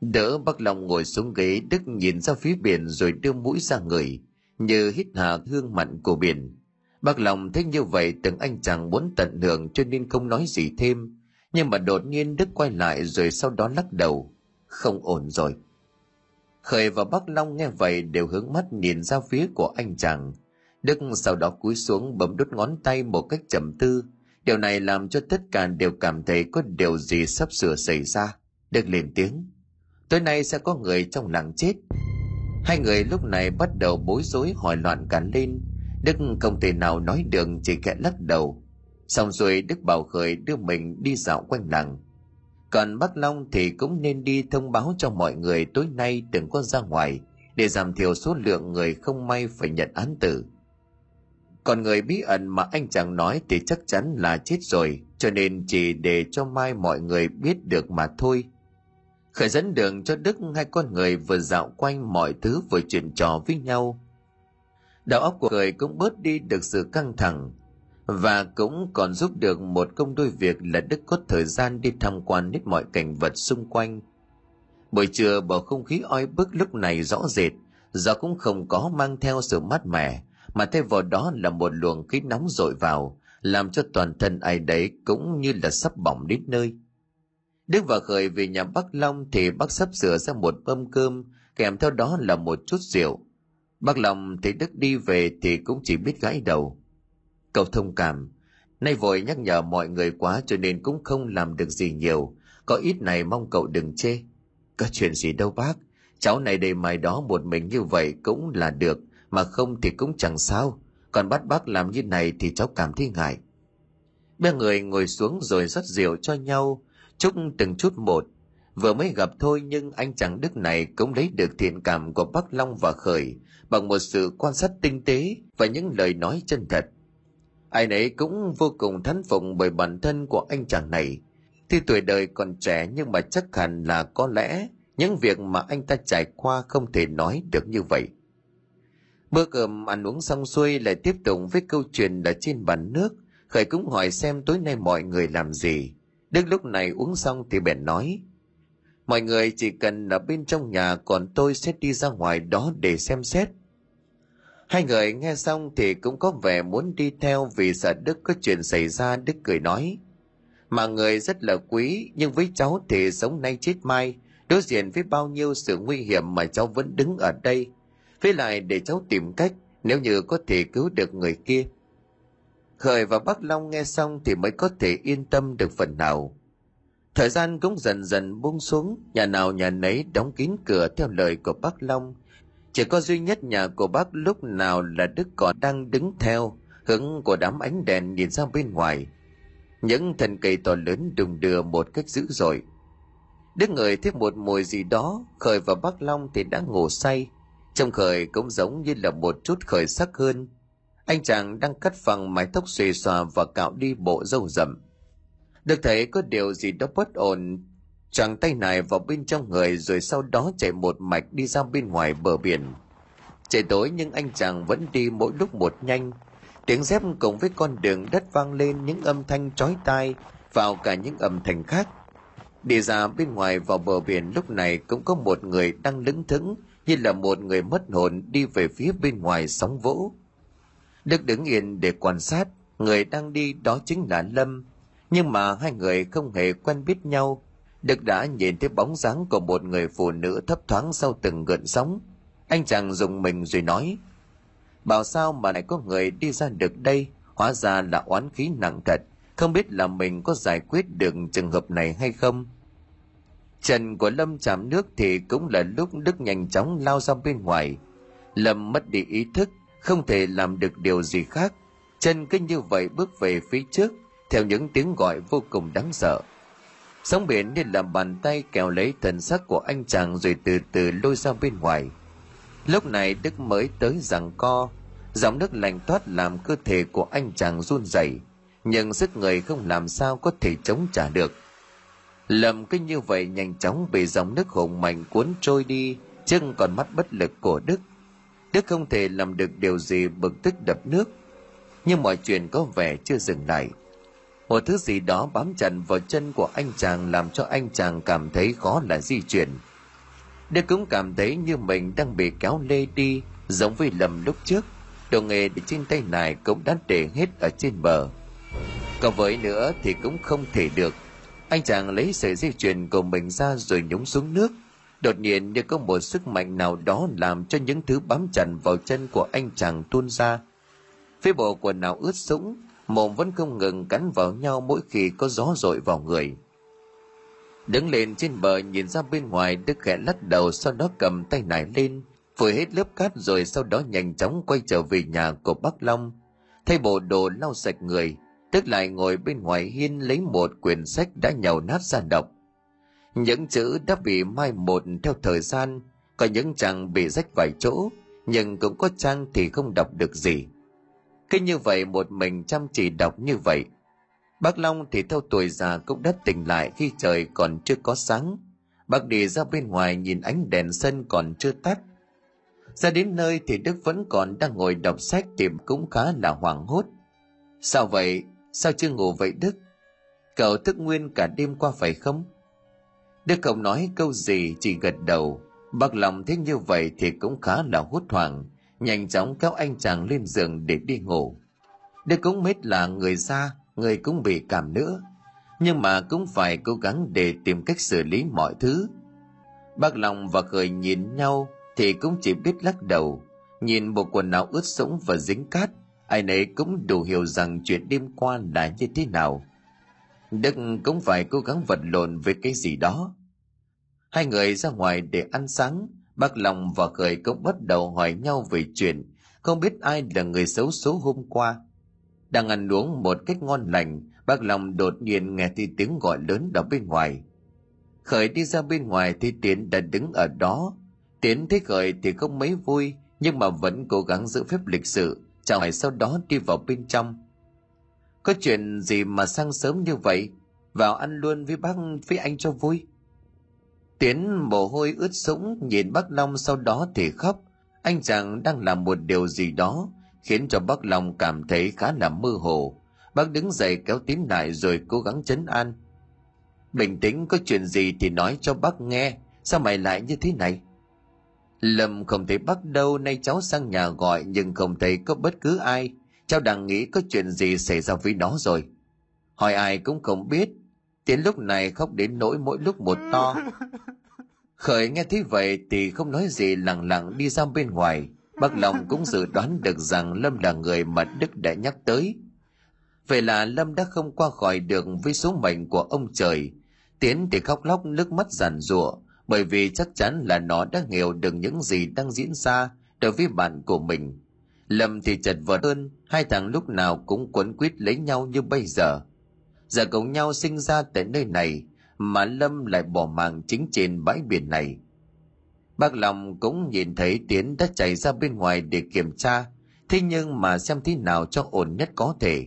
Đỡ bác long ngồi xuống ghế, đức nhìn ra phía biển rồi đưa mũi ra người, như hít hà hương mặn của biển. Bác long thấy như vậy từng anh chàng muốn tận hưởng cho nên không nói gì thêm. Nhưng mà đột nhiên đức quay lại rồi sau đó lắc đầu. Không ổn rồi khởi và Bắc long nghe vậy đều hướng mắt nhìn ra phía của anh chàng. Đức sau đó cúi xuống bấm đốt ngón tay một cách trầm tư. Điều này làm cho tất cả đều cảm thấy có điều gì sắp sửa xảy ra. Đức lên tiếng. Tối nay sẽ có người trong làng chết. Hai người lúc này bắt đầu bối rối hỏi loạn cả lên. Đức không thể nào nói đường, chỉ kẹt lắc đầu. Xong rồi đức bảo khởi đưa mình đi dạo quanh làng còn bác long thì cũng nên đi thông báo cho mọi người tối nay đừng có ra ngoài, để giảm thiểu số lượng người không may phải nhận án tử. Còn người bí ẩn mà anh chàng nói thì chắc chắn là chết rồi, cho nên chỉ để cho mai mọi người biết được mà thôi. Khởi dẫn đường cho đức hai con người vừa dạo quanh mọi thứ vừa chuyện trò với nhau. Đầu óc của người cũng bớt đi được sự căng thẳng và cũng còn giúp được một công đôi việc là đức có thời gian đi tham quan hết mọi cảnh vật xung quanh. Buổi trưa, bầu không khí oi bức lúc này rõ rệt. Do cũng không có mang theo sự mát mẻ, mà thay vào đó là một luồng khí nóng dội vào, làm cho toàn thân ai đấy cũng như là sắp bỏng đến nơi. Đức và khởi về nhà bắc long thì bác sắp sửa ra một mâm cơm, kèm theo đó là một chút rượu. Bác long thấy đức đi về thì cũng chỉ biết gãi đầu cậu thông cảm. Nay vội nhắc nhở mọi người quá cho nên cũng không làm được gì nhiều. Có ít này mong cậu đừng chê. Có chuyện gì đâu bác. Cháu này đầy mày đó một mình như vậy cũng là được, mà không thì cũng chẳng sao. Còn bắt bác làm như này thì cháu cảm thấy ngại. Ba người ngồi xuống rồi rót rượu cho nhau, chúc từng chút một. Vừa mới gặp thôi nhưng anh chàng đức này cũng lấy được thiện cảm của bác long và khởi bằng một sự quan sát tinh tế và những lời nói chân thật ai nấy cũng vô cùng thán phục bởi bản thân của anh chàng này. Tuy tuổi đời còn trẻ nhưng mà chắc hẳn là có lẽ những việc mà anh ta trải qua không thể nói được như vậy. Bữa cơm ăn uống xong xuôi lại tiếp tục với câu chuyện đã trên bàn nước. Khởi cũng hỏi xem tối nay mọi người làm gì. Đức lúc này uống xong thì bèn nói, mọi người chỉ cần ở bên trong nhà, còn tôi sẽ đi ra ngoài đó để xem xét. Hai người nghe xong thì cũng có vẻ muốn đi theo vì sợ Đức có chuyện xảy ra Đức cười nói. Mà người rất là quý nhưng với cháu thì sống nay chết mai đối diện với bao nhiêu sự nguy hiểm mà cháu vẫn đứng ở đây. Với lại để cháu tìm cách nếu như có thể cứu được người kia. Khởi và Bắc Long nghe xong thì mới có thể yên tâm được phần nào. Thời gian cũng dần dần buông xuống, nhà nào nhà nấy đóng kín cửa theo lời của Bắc Long chỉ có duy nhất nhà của bác lúc nào là Đức còn đang đứng theo, hướng của đám ánh đèn nhìn ra bên ngoài. Những thân cây to lớn đùng đưa một cách dữ dội. Đức người thấy một mùi gì đó, Khởi và bác Long thì đã ngủ say. trong Khởi cũng giống như là một chút khởi sắc hơn. Anh chàng đang cắt phẳng mái tóc xòe xòa và cạo đi bộ râu rậm. Được thấy có điều gì đó bất ổn chàng tay này vào bên trong người rồi sau đó chạy một mạch đi ra bên ngoài bờ biển. Trời tối nhưng anh chàng vẫn đi mỗi lúc một nhanh. Tiếng dép cùng với con đường đất vang lên những âm thanh chói tai vào cả những âm thanh khác. Đi ra bên ngoài vào bờ biển lúc này cũng có một người đang lững thững như là một người mất hồn đi về phía bên ngoài sóng vỗ. Đức đứng yên để quan sát, người đang đi đó chính là lâm. Nhưng mà hai người không hề quen biết nhau đức đã nhìn thấy bóng dáng của một người phụ nữ thấp thoáng sau từng gợn sóng. Anh chàng dùng mình rồi nói, bảo sao mà lại có người đi ra được đây? Hóa ra là oán khí nặng thật. Không biết là mình có giải quyết được trường hợp này hay không? Trần của lâm chạm nước thì cũng là lúc đức nhanh chóng lao ra bên ngoài. Lâm mất đi ý thức, không thể làm được điều gì khác. Chân cứ như vậy bước về phía trước, theo những tiếng gọi vô cùng đáng sợ sóng biển như làm bàn tay kéo lấy thần sắc của anh chàng rồi từ từ lôi ra bên ngoài. Lúc này đức mới tới rằng co dòng nước lạnh toát làm cơ thể của anh chàng run rẩy, nhưng sức người không làm sao có thể chống trả được. Lầm cứ như vậy nhanh chóng bị dòng nước hùng mạnh cuốn trôi đi, chân còn mắt bất lực của đức. Đức không thể làm được điều gì bực tức đập nước, nhưng mọi chuyện có vẻ chưa dừng lại một thứ gì đó bám chặt vào chân của anh chàng làm cho anh chàng cảm thấy khó là di chuyển. Đức cũng cảm thấy như mình đang bị kéo lê đi, giống với lầm lúc trước, đồ nghề để trên tay này cũng đã để hết ở trên bờ. Còn với nữa thì cũng không thể được. Anh chàng lấy sợi dây chuyền của mình ra rồi nhúng xuống nước. Đột nhiên như có một sức mạnh nào đó làm cho những thứ bám chặt vào chân của anh chàng tuôn ra. Phía bộ quần áo ướt sũng mồm vẫn không ngừng cắn vào nhau mỗi khi có gió dội vào người. Đứng lên trên bờ nhìn ra bên ngoài, đức khẽ lắc đầu sau đó cầm tay nải lên, phủi hết lớp cát rồi sau đó nhanh chóng quay trở về nhà của bác long. Thay bộ đồ lau sạch người tức lại ngồi bên ngoài hiên lấy một quyển sách đã nhầu nát ra đọc. Những chữ đã bị mai một theo thời gian, có những trang bị rách vài chỗ, nhưng cũng có trang thì không đọc được gì cứ như vậy một mình chăm chỉ đọc như vậy. Bác long thì theo tuổi già cũng đã tỉnh lại khi trời còn chưa có sáng. Bác đi ra bên ngoài nhìn ánh đèn sân còn chưa tắt. Ra đến nơi thì đức vẫn còn đang ngồi đọc sách tìm cũng khá là hoảng hốt. Sao vậy? Sao chưa ngủ vậy đức? Cậu thức nguyên cả đêm qua phải không? Đức không nói câu gì, chỉ gật đầu. Bác lòng thấy như vậy thì cũng khá là hốt hoảng nhanh chóng kéo anh chàng lên giường để đi ngủ. Đây cũng mết là người xa, người cũng bị cảm nữa nhưng mà cũng phải cố gắng để tìm cách xử lý mọi thứ. Bác lòng và khởi nhìn nhau thì cũng chỉ biết lắc đầu. Nhìn bộ quần áo ướt sũng và dính cát, ai nấy cũng đủ hiểu rằng chuyện đêm qua là như thế nào. Đức cũng phải cố gắng vật lộn với cái gì đó. Hai người ra ngoài để ăn sáng bác Long và khởi cũng bắt đầu hỏi nhau về chuyện, không biết ai là người xấu số hôm qua. Đang ăn uống một cách ngon lành, bác Long đột nhiên nghe thấy tiếng gọi lớn ở bên ngoài. Khởi đi ra bên ngoài thì tiến đã đứng ở đó. Tiến thấy khởi thì không mấy vui, nhưng mà vẫn cố gắng giữ phép lịch sự, chào hỏi sau đó đi vào bên trong. Có chuyện gì mà sang sớm như vậy? Vào ăn luôn với bác, với anh cho vui tiến mồ hôi ướt sũng nhìn bác long sau đó thì khóc. Anh chàng đang làm một điều gì đó khiến cho bác long cảm thấy khá là mơ hồ. Bác đứng dậy kéo tiến lại rồi cố gắng chấn an. Bình tĩnh có chuyện gì thì nói cho bác nghe. Sao mày lại như thế này? Lâm không thấy bác đâu, nay cháu sang nhà gọi nhưng không thấy có bất cứ ai. Cháu đang nghĩ có chuyện gì xảy ra với nó rồi. Hỏi ai cũng không biết tiến lúc này khóc đến nỗi mỗi lúc một to. Khởi nghe thấy vậy thì không nói gì lặng lặng đi ra bên ngoài. Bác lòng cũng dự đoán được rằng lâm là người mà đức đã nhắc tới. Vậy là lâm đã không qua khỏi được với số mệnh của ông trời. Tiến thì khóc lóc nước mắt giàn giụa bởi vì chắc chắn là nó đã hiểu được những gì đang diễn ra đối với bạn của mình. Lâm thì chật vật hơn hai thằng lúc nào cũng quấn quýt lấy nhau như bây giờ giờ cùng nhau sinh ra tại nơi này, mà lâm lại bỏ mạng chính trên bãi biển này. Bác lòng cũng nhìn thấy tiến đã chạy ra bên ngoài để kiểm tra, thế nhưng mà xem thế nào cho ổn nhất có thể.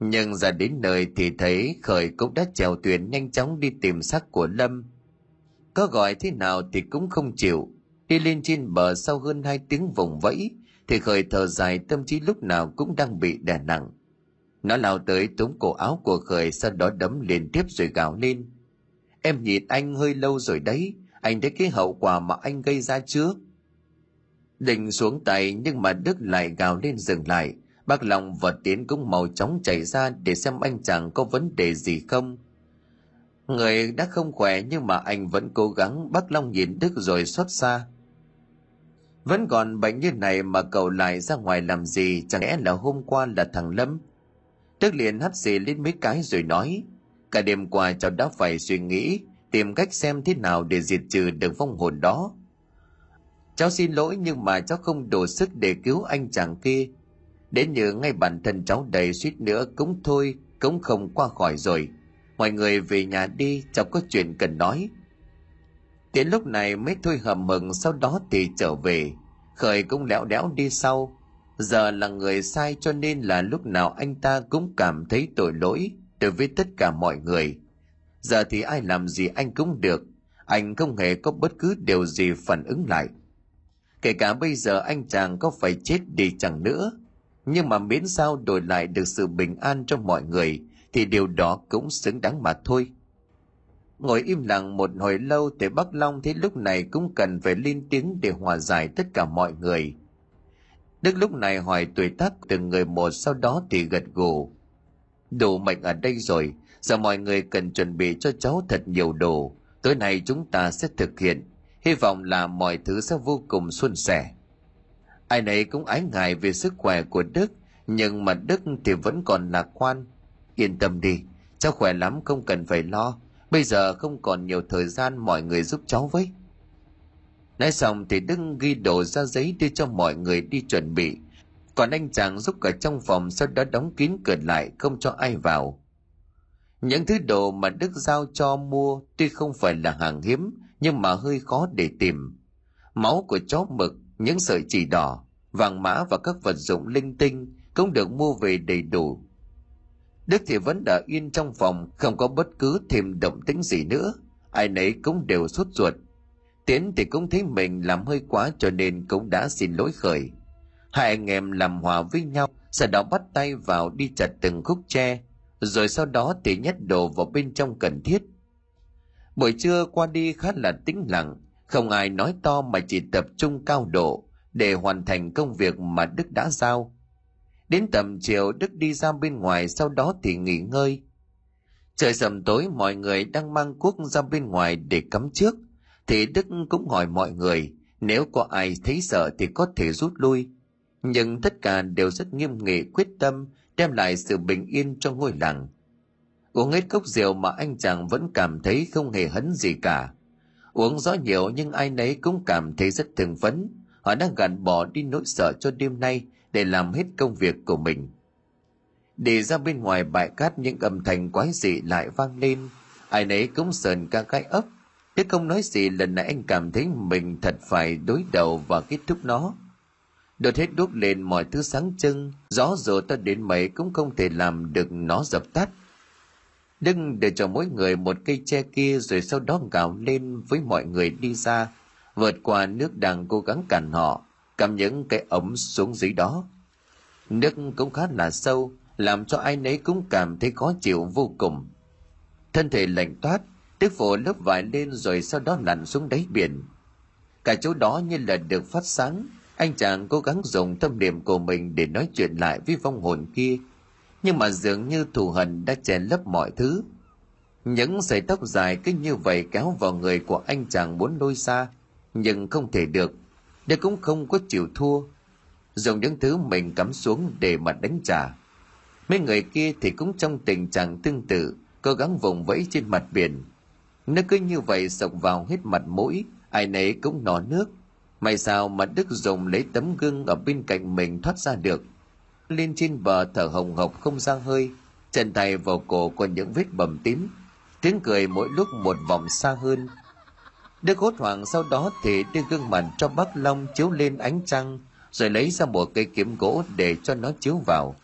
Nhưng ra đến nơi thì thấy khởi cũng đã trèo thuyền nhanh chóng đi tìm xác của lâm. Có gọi thế nào thì cũng không chịu. Đi lên trên bờ sau hơn hai tiếng vùng vẫy, thì khởi thở dài, tâm trí lúc nào cũng đang bị đè nặng nó lao tới túm cổ áo của khởi, sau đó đấm liên tiếp rồi gào lên em nhìn anh hơi lâu rồi đấy, anh thấy cái hậu quả mà anh gây ra chưa định xuống tay, nhưng mà đức lại gào lên dừng lại Bác Long và Tiến cũng mau chóng chạy ra để xem anh chàng có vấn đề gì không. Người đã không khỏe nhưng mà anh vẫn cố gắng bác Long nhìn Đức rồi xót xa. Vẫn còn bệnh như này mà cậu lại ra ngoài làm gì chẳng lẽ là hôm qua là thằng Lâm. Đức liền hắt xì lên mấy cái rồi nói cả đêm qua cháu đã phải suy nghĩ tìm cách xem thế nào để diệt trừ được vong hồn đó. Cháu xin lỗi nhưng mà cháu không đủ sức để cứu anh chàng kia. Đến như ngay bản thân cháu đầy suýt nữa cũng thôi, cũng không qua khỏi rồi. Mọi người về nhà đi, cháu có chuyện cần nói. Tiến lúc này mới thôi hầm mừng sau đó thì trở về. Khởi cũng lẽo đẽo đi sau. Giờ là người sai cho nên là lúc nào anh ta cũng cảm thấy tội lỗi đối với tất cả mọi người. Giờ thì ai làm gì anh cũng được. Anh không hề có bất cứ điều gì phản ứng lại. Kể cả bây giờ anh chàng có phải chết đi chẳng nữa. Nhưng mà miễn sao đổi lại được sự bình an cho mọi người, thì điều đó cũng xứng đáng mà thôi. Ngồi im lặng một hồi lâu thì Bắc Long thấy lúc này cũng cần phải lên tiếng để hòa giải tất cả mọi người. Đức lúc này hỏi tuổi tác từng người một sau đó thì gật gù. Đủ mệnh ở đây rồi, giờ mọi người cần chuẩn bị cho cháu thật nhiều đồ. Tối nay chúng ta sẽ thực hiện. Hy vọng là mọi thứ sẽ vô cùng suôn sẻ. Ai nấy cũng ái ngại về sức khỏe của Đức, nhưng mà Đức thì vẫn còn lạc quan. Yên tâm đi, cháu khỏe lắm không cần phải lo. Bây giờ không còn nhiều thời gian mọi người giúp cháu với. Nói xong thì Đức ghi đồ ra giấy đưa cho mọi người đi chuẩn bị. Còn anh chàng giúp cả trong phòng sau đó đóng kín cửa lại không cho ai vào. Những thứ đồ mà Đức giao cho mua tuy không phải là hàng hiếm nhưng mà hơi khó để tìm. Máu của chó mực, những sợi chỉ đỏ, vàng mã và các vật dụng linh tinh cũng được mua về đầy đủ. Đức thì vẫn đã yên trong phòng, không có bất cứ thêm động tĩnh gì nữa. Ai nấy cũng đều sốt ruột. Tiến thì cũng thấy mình làm hơi quá cho nên cũng đã xin lỗi khởi. Hai anh em làm hòa với nhau, sau đó bắt tay vào đi chặt từng khúc tre, rồi sau đó thì nhét đồ vào bên trong cần thiết. Buổi trưa qua đi khá là tĩnh lặng, không ai nói to mà chỉ tập trung cao độ để hoàn thành công việc mà Đức đã giao. Đến tầm chiều Đức đi ra bên ngoài sau đó thì nghỉ ngơi. Trời sầm tối mọi người đang mang cuốc ra bên ngoài để cắm trước, thì Đức cũng hỏi mọi người, nếu có ai thấy sợ thì có thể rút lui. Nhưng tất cả đều rất nghiêm nghị, quyết tâm, đem lại sự bình yên cho ngôi làng. Uống hết cốc rượu mà anh chàng vẫn cảm thấy không hề hấn gì cả. Uống rõ nhiều nhưng ai nấy cũng cảm thấy rất thường phấn. Họ đang gạt bỏ đi nỗi sợ cho đêm nay để làm hết công việc của mình. Đi ra bên ngoài bãi cát những âm thanh quái dị lại vang lên. Ai nấy cũng sờn ca gai ấp thế không nói gì lần này anh cảm thấy mình thật phải đối đầu và kết thúc nó. Đột hết đốt lên mọi thứ sáng trưng, gió dù ta đến mấy cũng không thể làm được nó dập tắt. Đừng để cho mỗi người một cây tre kia rồi sau đó gào lên với mọi người đi ra, vượt qua nước đang cố gắng cản họ, cầm những cái ống xuống dưới đó. Nước cũng khá là sâu, làm cho ai nấy cũng cảm thấy khó chịu vô cùng. Thân thể lạnh toát, tức phổ lớp vải lên rồi sau đó lặn xuống đáy biển. Cả chỗ đó như là được phát sáng, anh chàng cố gắng dùng tâm niệm của mình để nói chuyện lại với vong hồn kia. Nhưng mà dường như thù hận đã che lấp mọi thứ. Những sợi tóc dài cứ như vậy kéo vào người của anh chàng muốn lôi xa, nhưng không thể được. Để cũng không có chịu thua. Dùng những thứ mình cắm xuống để mà đánh trả. Mấy người kia thì cũng trong tình trạng tương tự, cố gắng vùng vẫy trên mặt biển. Nó cứ như vậy sộc vào hết mặt mũi, ai nấy cũng nọ nước. May sao mà Đức dùng lấy tấm gương ở bên cạnh mình thoát ra được. Lên trên bờ thở hồng hộc không ra hơi, chân tay vào cổ có những vết bầm tím. Tiếng cười mỗi lúc một vòng xa hơn. Đức hốt hoảng sau đó thì đưa gương mặt cho bác Long chiếu lên ánh trăng, rồi lấy ra một cây kiếm gỗ để cho nó chiếu vào.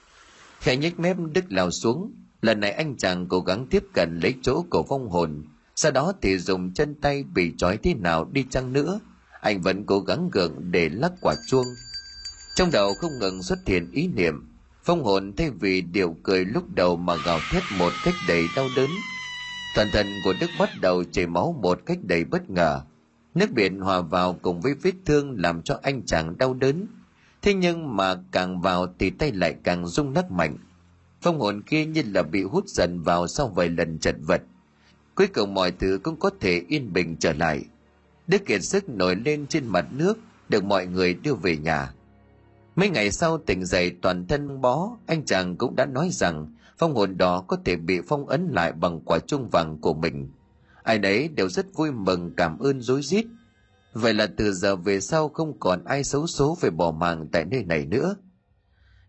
Khẽ nhếch mép Đức lao xuống, lần này anh chàng cố gắng tiếp cận lấy chỗ của vong hồn, sau đó thì dùng chân tay bị trói thế nào đi chăng nữa – anh vẫn cố gắng gượng để lắc quả chuông. Trong đầu không ngừng xuất hiện ý niệm, phong hồn thay vì điệu cười lúc đầu mà gào thét một cách đầy đau đớn. Toàn thân của Đức bắt đầu chảy máu một cách đầy bất ngờ. Nước biển hòa vào cùng với vết thương làm cho anh chàng đau đớn. thế nhưng mà càng vào thì tay lại càng rung lắc mạnh phong hồn kia như là bị hút dần vào sau vài lần chật vật cuối cùng mọi thứ cũng có thể yên bình trở lại. Đức kiệt sức nổi lên trên mặt nước, được mọi người đưa về nhà. Mấy ngày sau tỉnh dậy toàn thân bó, anh chàng cũng đã nói rằng phong hồn đó có thể bị phong ấn lại bằng quả chuông vàng của mình. Ai đấy đều rất vui mừng, cảm ơn rối rít. Vậy là từ giờ về sau không còn ai xấu số về bỏ mạng tại nơi này nữa.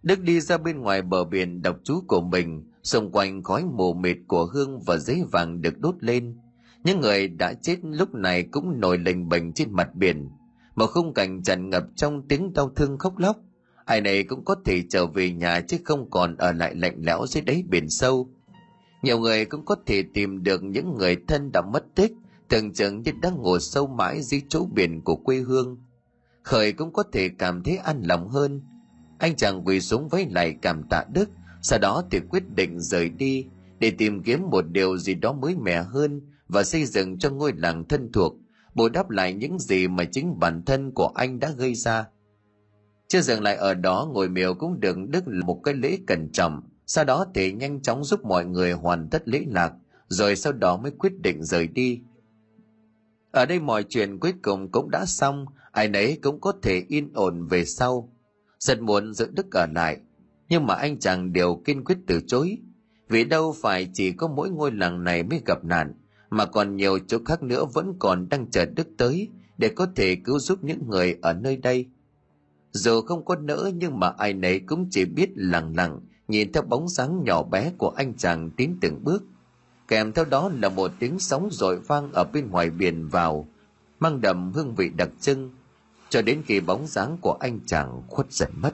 Đức đi ra bên ngoài bờ biển đọc chú của mình xung quanh khói mù mịt của hương và giấy vàng được đốt lên. Những người đã chết lúc này cũng nổi lềnh bềnh trên mặt biển. Một khung cảnh tràn ngập trong tiếng đau thương khóc lóc. Ai này cũng có thể trở về nhà chứ không còn ở lại lạnh lẽo dưới đáy biển sâu. Nhiều người cũng có thể tìm được những người thân đã mất tích, tưởng chừng như đang ngồi sâu mãi dưới chỗ biển của quê hương. Khởi cũng có thể cảm thấy an lòng hơn. Anh chàng quỳ xuống với lại cảm tạ đức sau đó thì quyết định rời đi, để tìm kiếm một điều gì đó mới mẻ hơn và xây dựng cho ngôi làng thân thuộc, bù đắp lại những gì mà chính bản thân của anh đã gây ra. Chưa dừng lại ở đó ngồi miều cũng được đức một cái lễ cẩn trọng, sau đó thì nhanh chóng giúp mọi người hoàn tất lễ lạc, rồi sau đó mới quyết định rời đi. Ở đây mọi chuyện cuối cùng cũng đã xong, ai nấy cũng có thể yên ổn về sau. Rất muốn giữ đức ở lại nhưng mà anh chàng đều kiên quyết từ chối. Vì đâu phải chỉ có mỗi ngôi làng này mới gặp nạn, mà còn nhiều chỗ khác nữa vẫn còn đang chờ đức tới để có thể cứu giúp những người ở nơi đây. Dù không có nỡ, nhưng mà ai nấy cũng chỉ biết lặng lặng, nhìn theo bóng dáng nhỏ bé của anh chàng tiến từng bước. Kèm theo đó là một tiếng sóng rội vang ở bên ngoài biển vào, mang đậm hương vị đặc trưng, cho đến khi bóng dáng của anh chàng khuất dần mất.